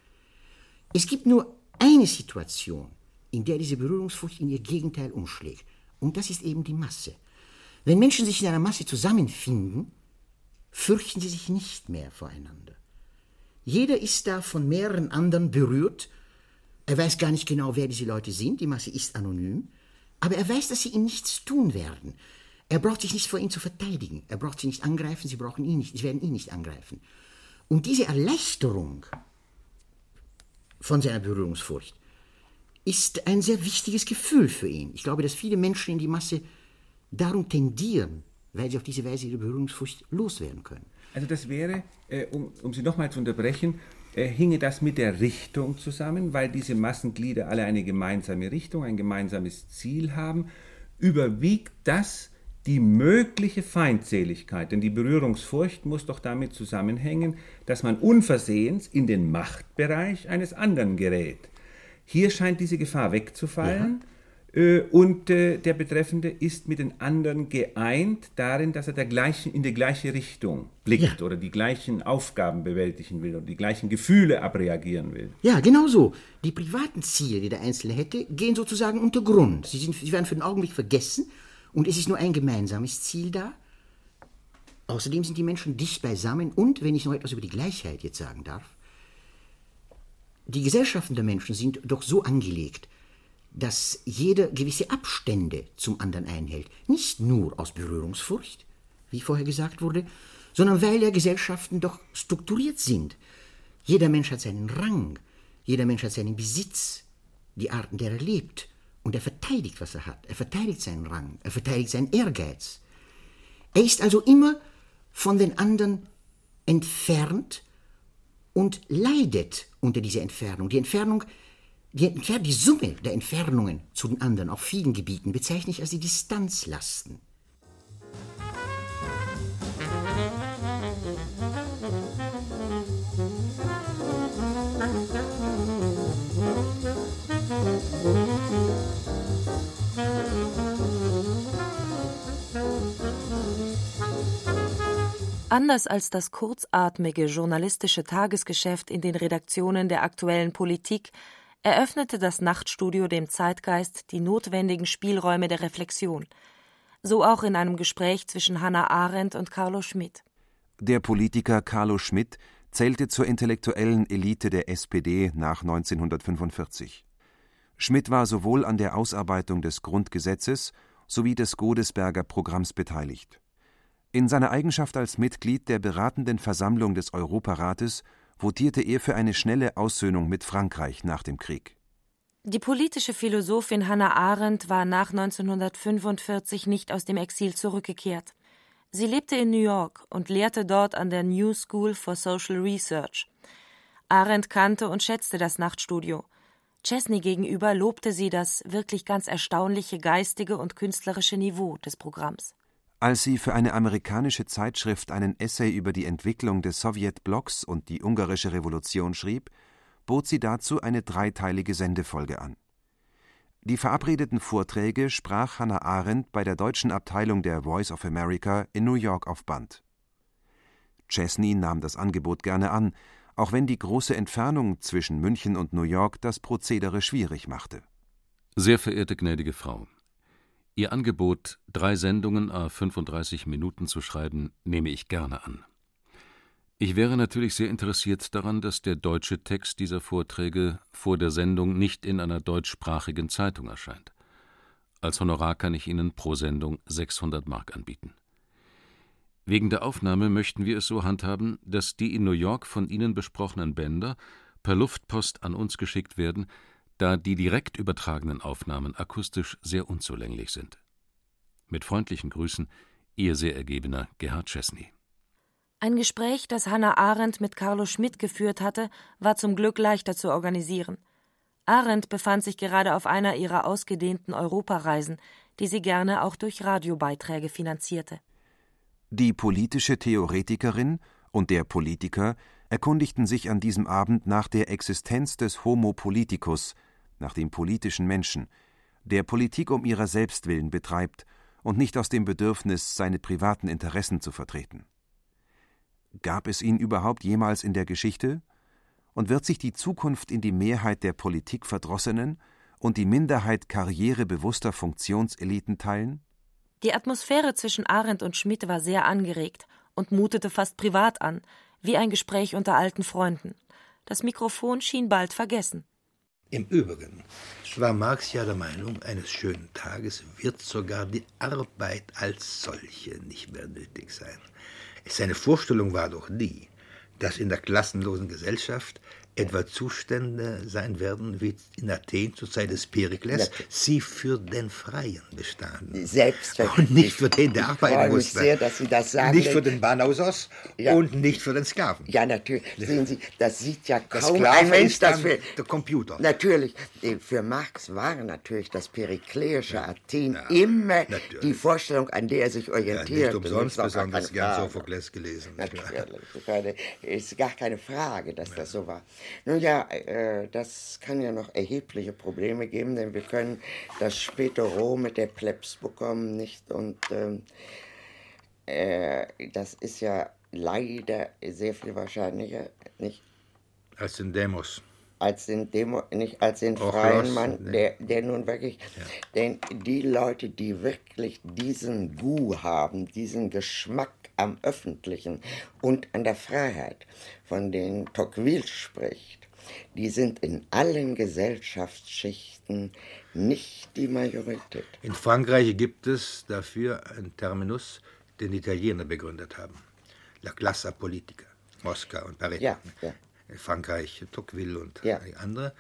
Es gibt nur eine Situation, in der diese Berührungsfurcht in ihr Gegenteil umschlägt. Und das ist eben die Masse. Wenn Menschen sich in einer Masse zusammenfinden, fürchten sie sich nicht mehr voreinander. Jeder ist da von mehreren anderen berührt. Er weiß gar nicht genau, wer diese Leute sind. Die Masse ist anonym. Aber er weiß, dass sie ihm nichts tun werden. Er braucht sich nicht vor ihnen zu verteidigen. Er braucht sie nicht angreifen. Sie brauchen ihn nicht. Sie werden ihn nicht angreifen. Und diese Erleichterung von seiner Berührungsfurcht ist ein sehr wichtiges Gefühl für ihn. Ich glaube, dass viele Menschen in die Masse darum tendieren, weil sie auf diese Weise ihre Berührungsfurcht loswerden können. Also das wäre, äh, um, um Sie nochmal zu unterbrechen, äh, hinge das mit der Richtung zusammen, weil diese Massenglieder alle eine gemeinsame Richtung, ein gemeinsames Ziel haben, überwiegt das die mögliche Feindseligkeit, denn die Berührungsfurcht muss doch damit zusammenhängen, dass man unversehens in den Machtbereich eines anderen gerät. Hier scheint diese Gefahr wegzufallen. Ja. Äh, und äh, der Betreffende ist mit den anderen geeint darin, dass er der gleichen, in die gleiche Richtung blickt ja. oder die gleichen Aufgaben bewältigen will oder die gleichen Gefühle abreagieren will. Ja, genau so. Die privaten Ziele, die der Einzelne hätte, gehen sozusagen unter Grund. Sie, sind, sie werden für den Augenblick vergessen und es ist nur ein gemeinsames Ziel da. Außerdem sind die Menschen dicht beisammen und, wenn ich noch etwas über die Gleichheit jetzt sagen darf, die Gesellschaften der Menschen sind doch so angelegt, dass jeder gewisse Abstände zum anderen einhält. Nicht nur aus Berührungsfurcht, wie vorher gesagt wurde, sondern weil ja Gesellschaften doch strukturiert sind. Jeder Mensch hat seinen Rang, jeder Mensch hat seinen Besitz, die Arten, der er lebt. Und er verteidigt, was er hat. Er verteidigt seinen Rang, er verteidigt seinen Ehrgeiz. Er ist also immer von den anderen entfernt und leidet unter dieser Entfernung. Die Entfernung die, die Summe der Entfernungen zu den anderen auf vielen Gebieten bezeichne ich als die Distanzlasten. Anders als das kurzatmige journalistische Tagesgeschäft in den Redaktionen der aktuellen Politik eröffnete das Nachtstudio dem Zeitgeist die notwendigen Spielräume der Reflexion. So auch in einem Gespräch zwischen Hannah Arendt und Carlo Schmidt. Der Politiker Carlo Schmidt zählte zur intellektuellen Elite der SPD nach 1945. Schmidt war sowohl an der Ausarbeitung des Grundgesetzes sowie des Godesberger Programms beteiligt. In seiner Eigenschaft als Mitglied der beratenden Versammlung des Europarates votierte er für eine schnelle Aussöhnung mit Frankreich nach dem Krieg. Die politische Philosophin Hannah Arendt war nach 1945 nicht aus dem Exil zurückgekehrt. Sie lebte in New York und lehrte dort an der New School for Social Research. Arendt kannte und schätzte das Nachtstudio. Chesney gegenüber lobte sie das wirklich ganz erstaunliche geistige und künstlerische Niveau des Programms. Als sie für eine amerikanische Zeitschrift einen Essay über die Entwicklung des Sowjetblocks und die ungarische Revolution schrieb, bot sie dazu eine dreiteilige Sendefolge an. Die verabredeten Vorträge sprach Hannah Arendt bei der deutschen Abteilung der Voice of America in New York auf Band. Chesney nahm das Angebot gerne an, auch wenn die große Entfernung zwischen München und New York das Prozedere schwierig machte. Sehr verehrte gnädige Frau, Ihr Angebot, drei Sendungen a 35 Minuten zu schreiben, nehme ich gerne an. Ich wäre natürlich sehr interessiert daran, dass der deutsche Text dieser Vorträge vor der Sendung nicht in einer deutschsprachigen Zeitung erscheint. Als Honorar kann ich Ihnen pro Sendung 600 Mark anbieten. Wegen der Aufnahme möchten wir es so handhaben, dass die in New York von Ihnen besprochenen Bänder per Luftpost an uns geschickt werden, da die direkt übertragenen Aufnahmen akustisch sehr unzulänglich sind. Mit freundlichen Grüßen, Ihr sehr ergebener Gerhard Chesney. Ein Gespräch, das Hannah Arendt mit Carlo Schmidt geführt hatte, war zum Glück leichter zu organisieren. Arendt befand sich gerade auf einer ihrer ausgedehnten Europareisen, die sie gerne auch durch Radiobeiträge finanzierte. Die politische Theoretikerin und der Politiker erkundigten sich an diesem Abend nach der Existenz des Homo politicus, nach dem politischen Menschen, der Politik um ihrer selbst willen betreibt und nicht aus dem Bedürfnis, seine privaten Interessen zu vertreten. Gab es ihn überhaupt jemals in der Geschichte? Und wird sich die Zukunft in die Mehrheit der Politikverdrossenen und die Minderheit karrierebewusster Funktionseliten teilen? Die Atmosphäre zwischen Arendt und Schmidt war sehr angeregt und mutete fast privat an, wie ein Gespräch unter alten Freunden. Das Mikrofon schien bald vergessen. Im Übrigen war Marx ja der Meinung, eines schönen Tages wird sogar die Arbeit als solche nicht mehr nötig sein. Seine Vorstellung war doch die, dass in der klassenlosen Gesellschaft etwa Zustände sein werden wie in Athen zur Zeit des Perikles, Natürlich. sie für den Freien bestanden. Selbstverständlich. Und nicht für den, der ich arbeiten musste. sehr, dass Sie das sagen. Nicht für den Banausos ja. und nicht für den Sklaven. Ja, natürlich. Sehen Sie, das sieht ja das kaum Sklave ein Mensch, ist dann für, der Computer. Natürlich. Für Marx war natürlich das perikleische ja. Athen ja, immer natürlich. die Vorstellung, an der er sich orientiert. Ja, nicht umsonst besonders gern Sophokles gelesen. Natürlich. Ist gar keine Frage, dass das so war. Nun ja, äh, das kann ja noch erhebliche Probleme geben, denn wir können das späte Rom mit der Plebs bekommen, nicht? Und ähm, äh, das ist ja leider sehr viel wahrscheinlicher, nicht? Als den Demos. Als den Demo, nicht als den Auch freien los, Mann, nee. der, der nun wirklich, ja. denn die Leute, die wirklich diesen Gu haben, diesen Geschmack am Öffentlichen und an der Freiheit, von denen Tocqueville spricht, die sind in allen Gesellschaftsschichten nicht die Majorität. In Frankreich gibt es dafür einen Terminus, den Italiener begründet haben. La classe politica, Moskau und Paris. Ja, ja. In Frankreich Tocqueville und ja. andere.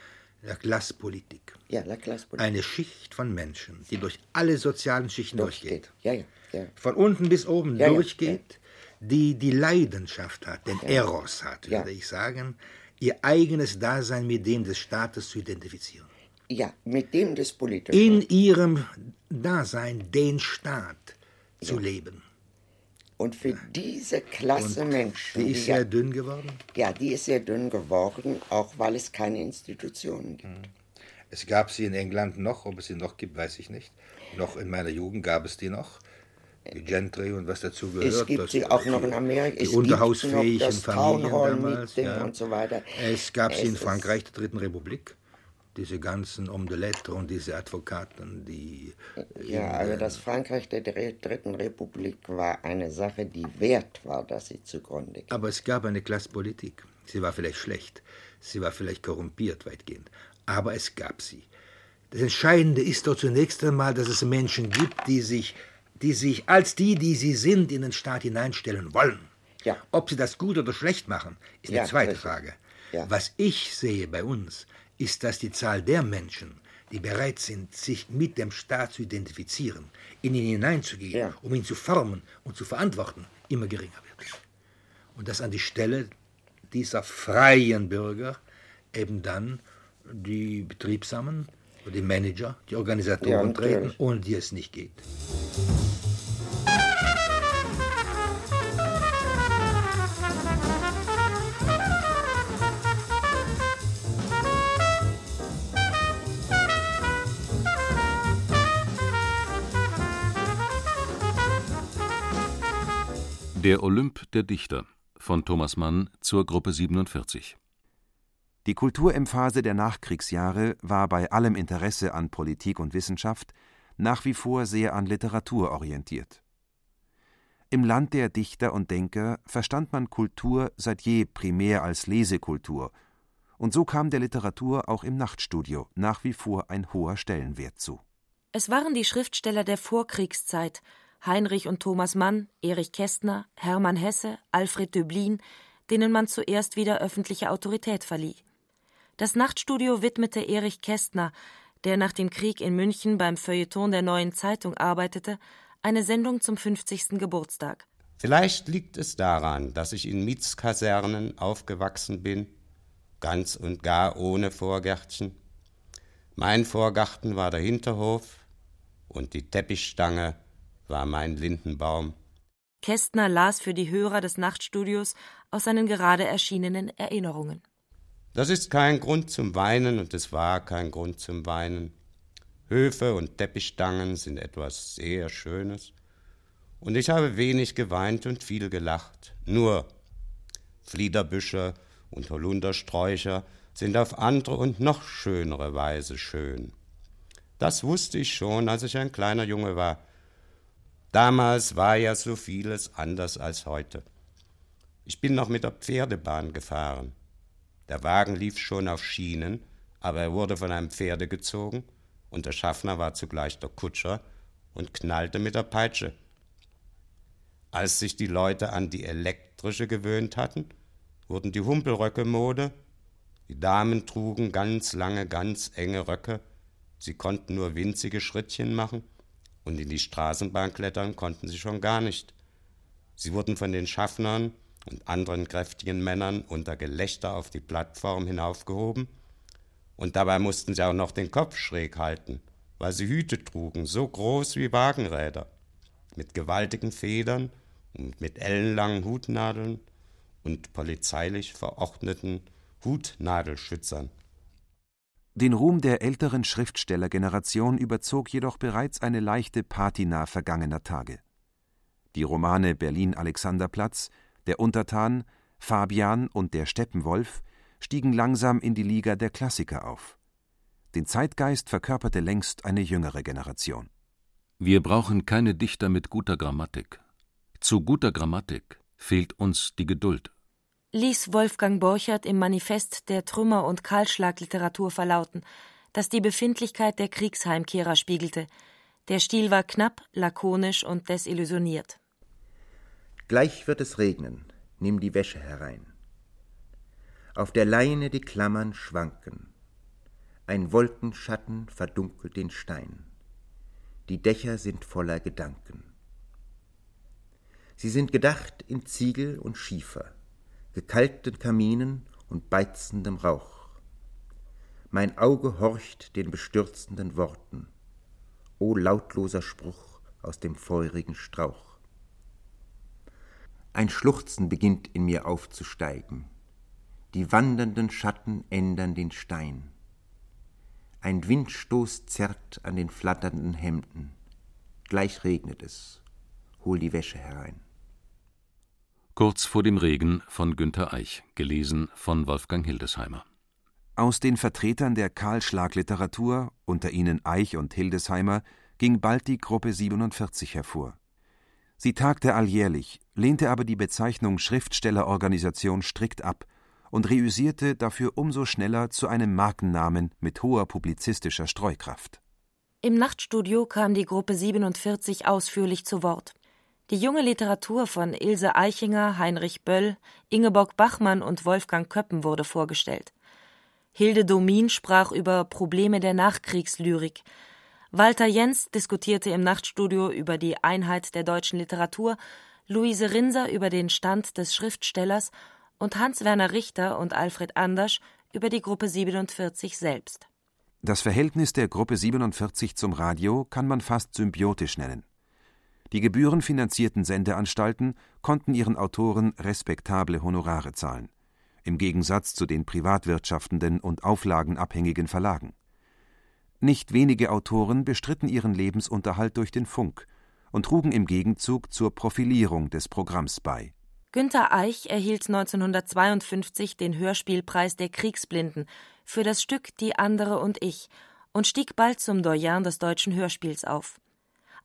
La classe politique. Ja, la classe politique. Eine Schicht von Menschen, die durch alle sozialen Schichten durchgeht. Ja, ja, ja. Von unten bis oben ja, durchgeht, die die Leidenschaft hat, den Eros hat, würde ich sagen, ihr eigenes Dasein mit dem des Staates zu identifizieren. Ja, mit dem des Politischen. In ihrem Dasein den Staat zu leben. Und für diese Klasse Und Menschen. Die ist sehr ja, dünn geworden? Ja, die ist sehr dünn geworden, auch weil es keine Institutionen gibt. Hm. Es gab sie in England noch, ob es sie noch gibt, weiß ich nicht. Noch in meiner Jugend gab es die noch die Gentry und was dazu gehört. Es gibt sie auch noch in Amerika. Die es unterhausfähigen Familien damals. Ja. Und so weiter. Es gab es sie in Frankreich, der Dritten Republik. diese ganzen Homme de Lettres und diese Advokaten, die. Ja, also das Frankreich der Dritten Republik war eine Sache, die wert war, dass sie zugrunde ging. Aber es gab eine Klassenpolitik. Sie war vielleicht schlecht, sie war vielleicht korrumpiert weitgehend, aber es gab sie. Das Entscheidende ist doch zunächst einmal, dass es Menschen gibt, die sich, die sich als die, die sie sind, in den Staat hineinstellen wollen. Ja. Ob sie das gut oder schlecht machen, ist Ja, eine zweite richtig. Frage. Ja. Was ich sehe bei uns, ist, dass die Zahl der Menschen, die bereit sind, sich mit dem Staat zu identifizieren, in ihn hineinzugehen, um ihn zu formen und zu verantworten, immer geringer wird. Und dass an die Stelle dieser freien Bürger eben dann die Betriebsamen, die Manager, die Organisatoren treten, ohne die es nicht geht. Der Olymp der Dichter von Thomas Mann zur Gruppe 47. Die Kulturemphase der Nachkriegsjahre war bei allem Interesse an Politik und Wissenschaft nach wie vor sehr an Literatur orientiert. Im Land der Dichter und Denker verstand man Kultur seit je primär als Lesekultur, und so kam der Literatur auch im Nachtstudio nach wie vor ein hoher Stellenwert zu. Es waren die Schriftsteller der Vorkriegszeit, Heinrich und Thomas Mann, Erich Kästner, Hermann Hesse, Alfred Döblin, denen man zuerst wieder öffentliche Autorität verlieh. Das Nachtstudio widmete Erich Kästner, der nach dem Krieg in München beim Feuilleton der Neuen Zeitung arbeitete, eine Sendung zum 50. Geburtstag. Vielleicht liegt es daran, dass ich in Mietskasernen aufgewachsen bin, ganz und gar ohne Vorgärtchen. Mein Vorgarten war der Hinterhof und die Teppichstange war mein Lindenbaum. Kästner las für die Hörer des Nachtstudios aus seinen gerade erschienenen Erinnerungen. Das ist kein Grund zum Weinen und es war kein Grund zum Weinen. Höfe und Teppichstangen sind etwas sehr Schönes. Und ich habe wenig geweint und viel gelacht. Nur Fliederbüsche und Holundersträucher sind auf andere und noch schönere Weise schön. Das wusste ich schon, als ich ein kleiner Junge war. Damals war ja so vieles anders als heute. Ich bin noch mit der Pferdebahn gefahren. Der Wagen lief schon auf Schienen, aber er wurde von einem Pferde gezogen und der Schaffner war zugleich der Kutscher und knallte mit der Peitsche. Als sich die Leute an die elektrische gewöhnt hatten, wurden die Humpelröcke Mode. Die Damen trugen ganz lange, ganz enge Röcke. Sie konnten nur winzige Schrittchen machen und in die Straßenbahn klettern konnten sie schon gar nicht. Sie wurden von den Schaffnern und anderen kräftigen Männern unter Gelächter auf die Plattform hinaufgehoben, und dabei mussten sie auch noch den Kopf schräg halten, weil sie Hüte trugen, so groß wie Wagenräder, mit gewaltigen Federn und mit ellenlangen Hutnadeln und polizeilich verordneten Hutnadelschützern. Den Ruhm der älteren Schriftstellergeneration überzog jedoch bereits eine leichte Patina vergangener Tage. Die Romane Berlin Alexanderplatz, Der Untertan, Fabian und Der Steppenwolf stiegen langsam in die Liga der Klassiker auf. Den Zeitgeist verkörperte längst eine jüngere Generation. Wir brauchen keine Dichter mit guter Grammatik. Zu guter Grammatik fehlt uns die Geduld. Ließ Wolfgang Borchert im Manifest der Trümmer- und Kahlschlagliteratur verlauten, das die Befindlichkeit der Kriegsheimkehrer spiegelte. Der Stil war knapp, lakonisch und desillusioniert. Gleich wird es regnen, nimm die Wäsche herein. Auf der Leine die Klammern schwanken. Ein Wolkenschatten verdunkelt den Stein. Die Dächer sind voller Gedanken. Sie sind gedacht in Ziegel und Schiefer, gekalkten Kaminen und beizendem Rauch. Mein Auge horcht den bestürzenden Worten. O lautloser Spruch aus dem feurigen Strauch. Ein Schluchzen beginnt in mir aufzusteigen. Die wandernden Schatten ändern den Stein. Ein Windstoß zerrt an den flatternden Hemden. Gleich regnet es. Hol die Wäsche herein. Kurz vor dem Regen von Günter Eich, gelesen von Wolfgang Hildesheimer. Aus den Vertretern der Kahlschlagliteratur, unter ihnen Eich und Hildesheimer, ging bald die Gruppe 47 hervor. Sie tagte alljährlich, lehnte aber die Bezeichnung Schriftstellerorganisation strikt ab und reüssierte dafür umso schneller zu einem Markennamen mit hoher publizistischer Streukraft. Im Nachtstudio kam die Gruppe 47 ausführlich zu Wort. Die junge Literatur von Ilse Eichinger, Heinrich Böll, Ingeborg Bachmann und Wolfgang Köppen wurde vorgestellt. Hilde Domin sprach über Probleme der Nachkriegslyrik. Walter Jens diskutierte im Nachtstudio über die Einheit der deutschen Literatur, Luise Rinser über den Stand des Schriftstellers und Hans-Werner Richter und Alfred Andersch über die Gruppe 47 selbst. Das Verhältnis der Gruppe 47 zum Radio kann man fast symbiotisch nennen. Die gebührenfinanzierten Sendeanstalten konnten ihren Autoren respektable Honorare zahlen, im Gegensatz zu den privatwirtschaftenden und auflagenabhängigen Verlagen. Nicht wenige Autoren bestritten ihren Lebensunterhalt durch den Funk und trugen im Gegenzug zur Profilierung des Programms bei Günter Eich erhielt 1952 den Hörspielpreis der Kriegsblinden für das Stück Die andere und ich und stieg bald zum Doyen des deutschen Hörspiels auf.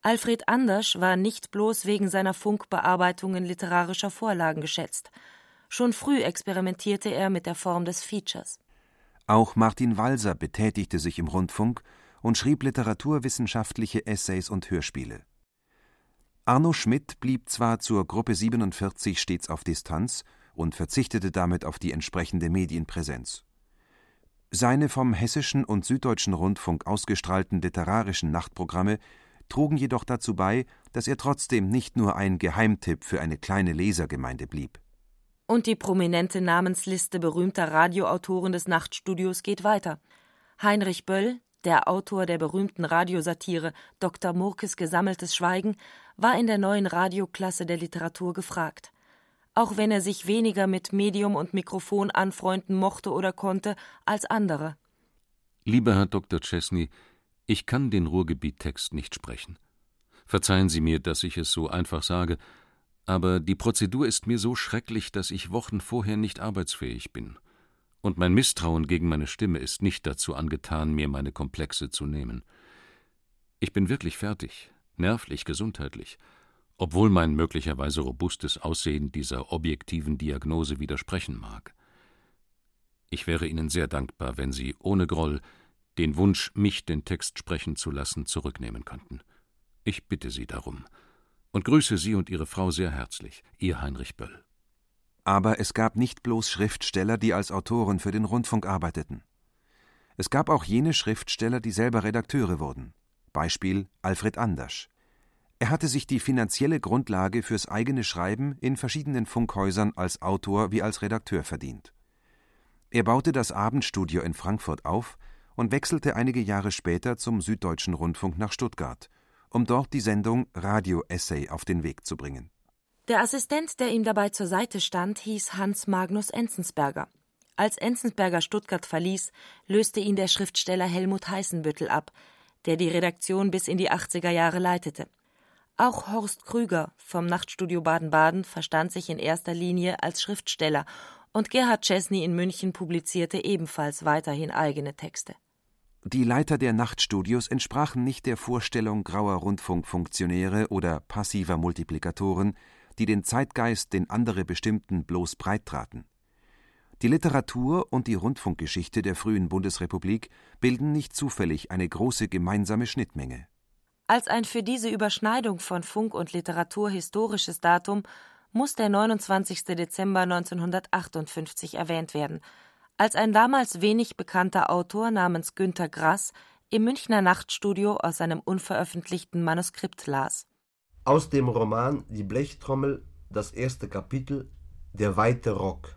Alfred Andersch war nicht bloß wegen seiner Funkbearbeitungen literarischer Vorlagen geschätzt. Schon früh experimentierte er mit der Form des Features. Auch Martin Walser betätigte sich im Rundfunk und schrieb literaturwissenschaftliche Essays und Hörspiele. Arno Schmidt blieb zwar zur Gruppe 47 stets auf Distanz und verzichtete damit auf die entsprechende Medienpräsenz. Seine vom Hessischen und Süddeutschen Rundfunk ausgestrahlten literarischen Nachtprogramme trugen jedoch dazu bei, dass er trotzdem nicht nur ein Geheimtipp für eine kleine Lesergemeinde blieb. Und die prominente Namensliste berühmter Radioautoren des Nachtstudios geht weiter. Heinrich Böll, der Autor der berühmten Radiosatire Dr. Murkes Gesammeltes Schweigen, war in der neuen Radioklasse der Literatur gefragt. Auch wenn er sich weniger mit Medium und Mikrofon anfreunden mochte oder konnte als andere. Lieber Herr Dr. Chesney, ich kann den Ruhrgebiet-Text nicht sprechen. Verzeihen Sie mir, dass ich es so einfach sage, aber die Prozedur ist mir so schrecklich, dass ich Wochen vorher nicht arbeitsfähig bin und mein Misstrauen gegen meine Stimme ist nicht dazu angetan, mir meine Komplexe zu nehmen. Ich bin wirklich fertig, nervlich, gesundheitlich, obwohl mein möglicherweise robustes Aussehen dieser objektiven Diagnose widersprechen mag. Ich wäre Ihnen sehr dankbar, wenn Sie ohne Groll den Wunsch, mich den Text sprechen zu lassen, zurücknehmen könnten. Ich bitte Sie darum und grüße Sie und Ihre Frau sehr herzlich, Ihr Heinrich Böll. Aber es gab nicht bloß Schriftsteller, die als Autoren für den Rundfunk arbeiteten. Es gab auch jene Schriftsteller, die selber Redakteure wurden. Beispiel Alfred Andersch. Er hatte sich die finanzielle Grundlage fürs eigene Schreiben in verschiedenen Funkhäusern als Autor wie als Redakteur verdient. Er baute das Abendstudio in Frankfurt auf und wechselte einige Jahre später zum Süddeutschen Rundfunk nach Stuttgart, um dort die Sendung Radio Essay auf den Weg zu bringen. Der Assistent, der ihm dabei zur Seite stand, hieß Hans Magnus Enzensberger. Als Enzensberger Stuttgart verließ, löste ihn der Schriftsteller Helmut Heißenbüttel ab, der die Redaktion bis in die 80er Jahre leitete. Auch Horst Krüger vom Nachtstudio Baden-Baden verstand sich in erster Linie als Schriftsteller und Gerhard Chesney in München publizierte ebenfalls weiterhin eigene Texte. Die Leiter der Nachtstudios entsprachen nicht der Vorstellung grauer Rundfunkfunktionäre oder passiver Multiplikatoren, die den Zeitgeist, den andere bestimmten, bloß breittraten. Die Literatur und die Rundfunkgeschichte der frühen Bundesrepublik bilden nicht zufällig eine große gemeinsame Schnittmenge. Als ein für diese Überschneidung von Funk und Literatur historisches Datum muss der 29. Dezember 1958 erwähnt werden, als ein damals wenig bekannter Autor namens Günter Grass im Münchner Nachtstudio aus seinem unveröffentlichten Manuskript las. Aus dem Roman Die Blechtrommel, das erste Kapitel Der weite Rock.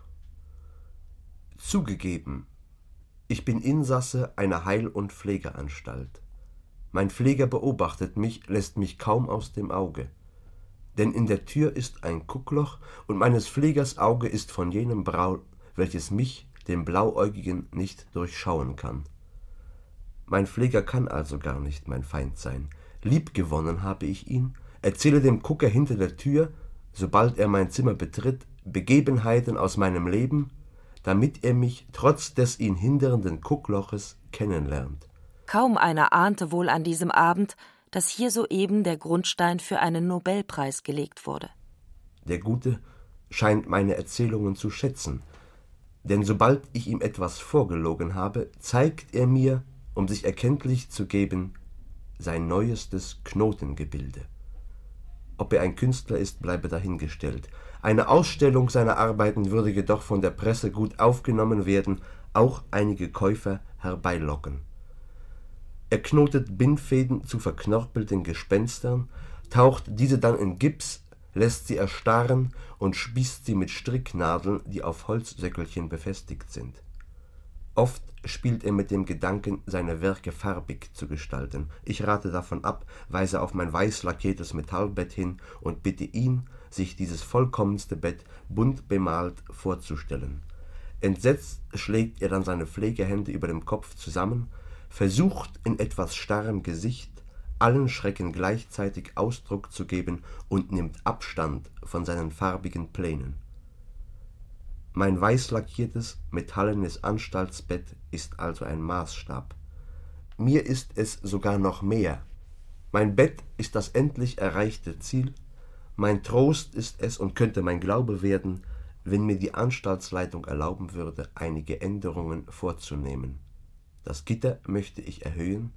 Zugegeben, ich bin Insasse einer Heil- und Pflegeanstalt. Mein Pfleger beobachtet mich, lässt mich kaum aus dem Auge. Denn in der Tür ist ein Guckloch und meines Pflegers Auge ist von jenem Braun, welches mich, den Blauäugigen, nicht durchschauen kann. Mein Pfleger kann also gar nicht mein Feind sein. Liebgewonnen habe ich ihn, erzähle dem Gucker hinter der Tür, sobald er mein Zimmer betritt, Begebenheiten aus meinem Leben, damit er mich trotz des ihn hindernden Kuckloches kennenlernt. Kaum einer ahnte wohl an diesem Abend, dass hier soeben der Grundstein für einen Nobelpreis gelegt wurde. Der Gute scheint meine Erzählungen zu schätzen, denn sobald ich ihm etwas vorgelogen habe, zeigt er mir, um sich erkenntlich zu geben, sein neuestes Knotengebilde. Ob er ein Künstler ist, bleibe dahingestellt. Eine Ausstellung seiner Arbeiten würde jedoch von der Presse gut aufgenommen werden, auch einige Käufer herbeilocken. Er knotet Bindfäden zu verknorpelten Gespenstern, taucht diese dann in Gips, lässt sie erstarren und spießt sie mit Stricknadeln, die auf Holzsäckelchen befestigt sind. Oft spielt er mit dem Gedanken, seine Werke farbig zu gestalten. Ich rate davon ab, weise auf mein weiß lackiertes Metallbett hin und bitte ihn, sich dieses vollkommenste Bett bunt bemalt vorzustellen. Entsetzt schlägt er dann seine Pflegehände über dem Kopf zusammen, versucht in etwas starrem Gesicht allen Schrecken gleichzeitig Ausdruck zu geben und nimmt Abstand von seinen farbigen Plänen. Mein weiß lackiertes, metallenes Anstaltsbett ist also ein Maßstab. Mir ist es sogar noch mehr. Mein Bett ist das endlich erreichte Ziel, mein Trost ist es und könnte mein Glaube werden, wenn mir die Anstaltsleitung erlauben würde, einige Änderungen vorzunehmen. Das Gitter möchte ich erhöhen,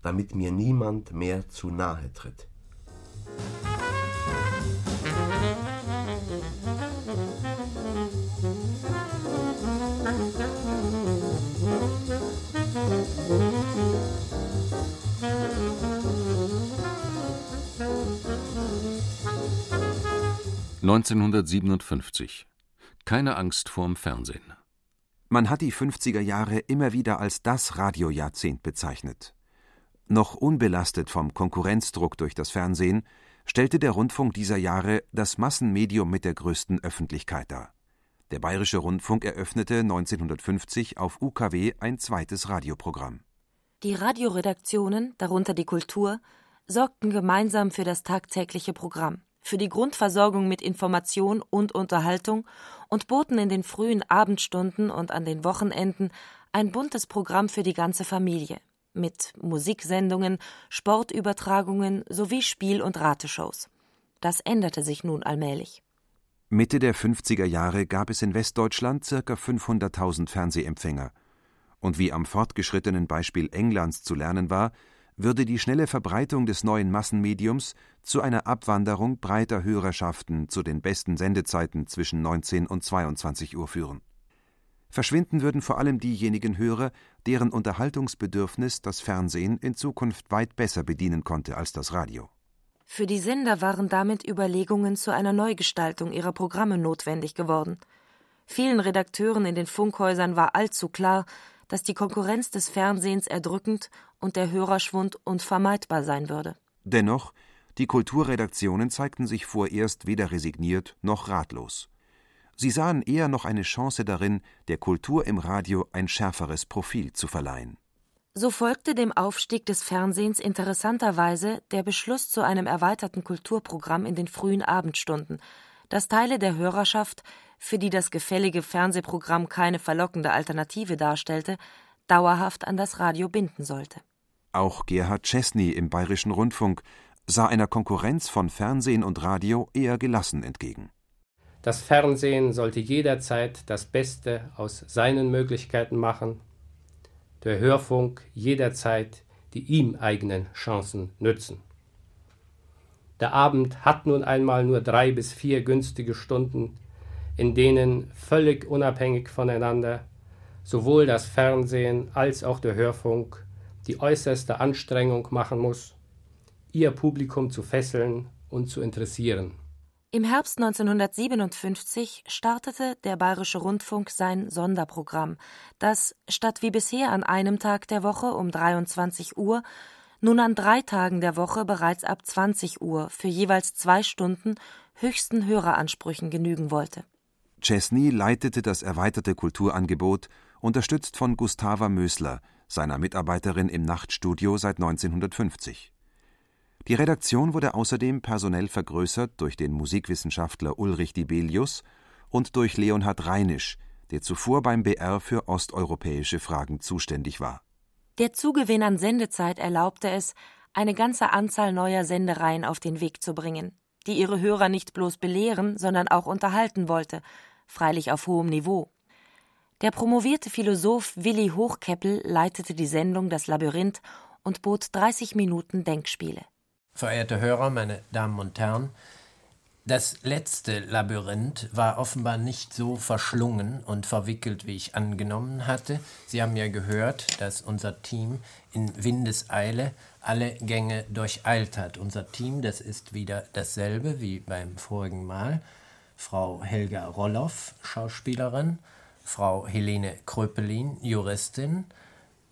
damit mir niemand mehr zu nahe tritt. 1957 Keine Angst vorm Fernsehen. Man hat die 50er Jahre immer wieder als das Radiojahrzehnt bezeichnet. Noch unbelastet vom Konkurrenzdruck durch das Fernsehen stellte der Rundfunk dieser Jahre das Massenmedium mit der größten Öffentlichkeit dar. Der Bayerische Rundfunk eröffnete 1950 auf UKW ein zweites Radioprogramm. Die Radioredaktionen, darunter die Kultur, sorgten gemeinsam für das tagtägliche Programm für die Grundversorgung mit Information und Unterhaltung und boten in den frühen Abendstunden und an den Wochenenden ein buntes Programm für die ganze Familie mit Musiksendungen, Sportübertragungen sowie Spiel- und Rateshows. Das änderte sich nun allmählich. Mitte der 50er Jahre gab es in Westdeutschland ca. 500.000 Fernsehempfänger. Und wie am fortgeschrittenen Beispiel Englands zu lernen war, würde die schnelle Verbreitung des neuen Massenmediums zu einer Abwanderung breiter Hörerschaften zu den besten Sendezeiten zwischen 19 und 22 Uhr führen. Verschwinden würden vor allem diejenigen Hörer, deren Unterhaltungsbedürfnis das Fernsehen in Zukunft weit besser bedienen konnte als das Radio. Für die Sender waren damit Überlegungen zu einer Neugestaltung ihrer Programme notwendig geworden. Vielen Redakteuren in den Funkhäusern war allzu klar, dass die Konkurrenz des Fernsehens erdrückend und der Hörerschwund unvermeidbar sein würde. Dennoch, die Kulturredaktionen zeigten sich vorerst weder resigniert noch ratlos. Sie sahen eher noch eine Chance darin, der Kultur im Radio ein schärferes Profil zu verleihen. So folgte dem Aufstieg des Fernsehens interessanterweise der Beschluss zu einem erweiterten Kulturprogramm in den frühen Abendstunden, das Teile der Hörerschaft, für die das gefällige Fernsehprogramm keine verlockende Alternative darstellte, dauerhaft an das Radio binden sollte. Auch Gerhard Chesney im Bayerischen Rundfunk sah einer Konkurrenz von Fernsehen und Radio eher gelassen entgegen. Das Fernsehen sollte jederzeit das Beste aus seinen Möglichkeiten machen, der Hörfunk jederzeit die ihm eigenen Chancen nützen. Der Abend hat nun einmal nur drei bis vier günstige Stunden, in denen völlig unabhängig voneinander sowohl das Fernsehen als auch der Hörfunk die äußerste Anstrengung machen muss, ihr Publikum zu fesseln und zu interessieren. Im Herbst 1957 startete der Bayerische Rundfunk sein Sonderprogramm, das statt wie bisher an einem Tag der Woche um 23 Uhr nun an drei Tagen der Woche bereits ab 20 Uhr für jeweils zwei Stunden höchsten Höreransprüchen genügen wollte. Chesney leitete das erweiterte Kulturangebot, unterstützt von Gustava Mösler, seiner Mitarbeiterin im Nachtstudio seit 1950. Die Redaktion wurde außerdem personell vergrößert durch den Musikwissenschaftler Ulrich Dibelius und durch Leonhard Reinisch, der zuvor beim BR für osteuropäische Fragen zuständig war. Der Zugewinn an Sendezeit erlaubte es, eine ganze Anzahl neuer Sendereien auf den Weg zu bringen, die ihre Hörer nicht bloß belehren, sondern auch unterhalten wollte, freilich auf hohem Niveau. Der promovierte Philosoph Willi Hochkeppel leitete die Sendung Das Labyrinth und bot 30 Minuten Denkspiele. Verehrte Hörer, meine Damen und Herren, das letzte Labyrinth war offenbar nicht so verschlungen und verwickelt, wie ich angenommen hatte. Sie haben ja gehört, dass unser Team in Windeseile alle Gänge durcheilt hat. Unser Team, das ist wieder dasselbe wie beim vorigen Mal. Frau Helga Rolloff, Schauspielerin, Frau Helene Kröpelin, Juristin,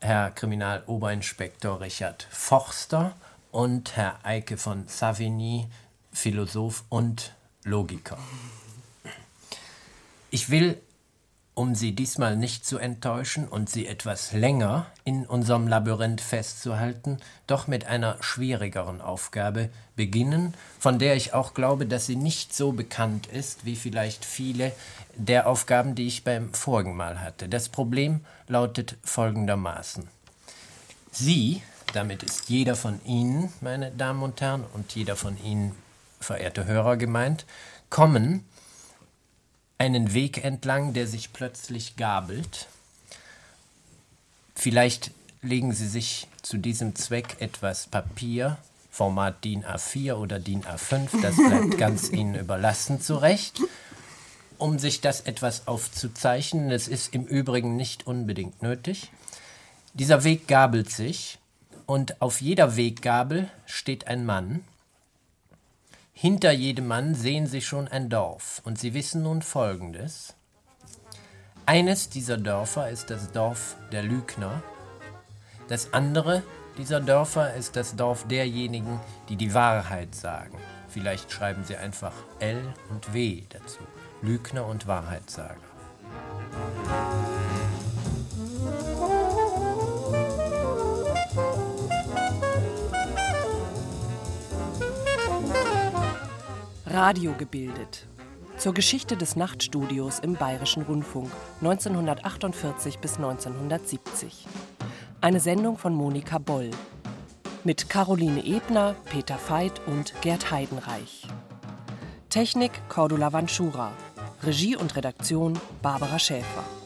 Herr Kriminaloberinspektor Richard Forster und Herr Eike von Savigny, Philosoph und Logiker. Ich will, um Sie diesmal nicht zu enttäuschen und Sie etwas länger in unserem Labyrinth festzuhalten, doch mit einer schwierigeren Aufgabe beginnen, von der ich auch glaube, dass sie nicht so bekannt ist wie vielleicht viele der Aufgaben, die ich beim vorigen Mal hatte. Das Problem lautet folgendermaßen. Sie, damit ist jeder von Ihnen, meine Damen und Herren, und jeder von Ihnen verehrte Hörer gemeint, kommen einen Weg entlang, der sich plötzlich gabelt. Vielleicht legen Sie sich zu diesem Zweck etwas Papier, Format DIN A4 oder DIN A5, das bleibt ganz Ihnen überlassen zurecht, um sich das etwas aufzuzeichnen. Es ist im Übrigen nicht unbedingt nötig. Dieser Weg gabelt sich und auf jeder Weggabel steht ein Mann, hinter jedem Mann sehen Sie schon ein Dorf, und Sie wissen nun Folgendes. Eines dieser Dörfer ist das Dorf der Lügner, das andere dieser Dörfer ist das Dorf derjenigen, die die Wahrheit sagen. Vielleicht schreiben Sie einfach L und W dazu. Lügner und Wahrheitssager. Radio gebildet. Zur Geschichte des Nachtstudios im Bayerischen Rundfunk 1948 bis 1970. Eine Sendung von Monika Boll. Mit Caroline Ebner, Peter Veit und Gerd Heidenreich. Technik Cordula Vanschura. Regie und Redaktion Barbara Schäfer.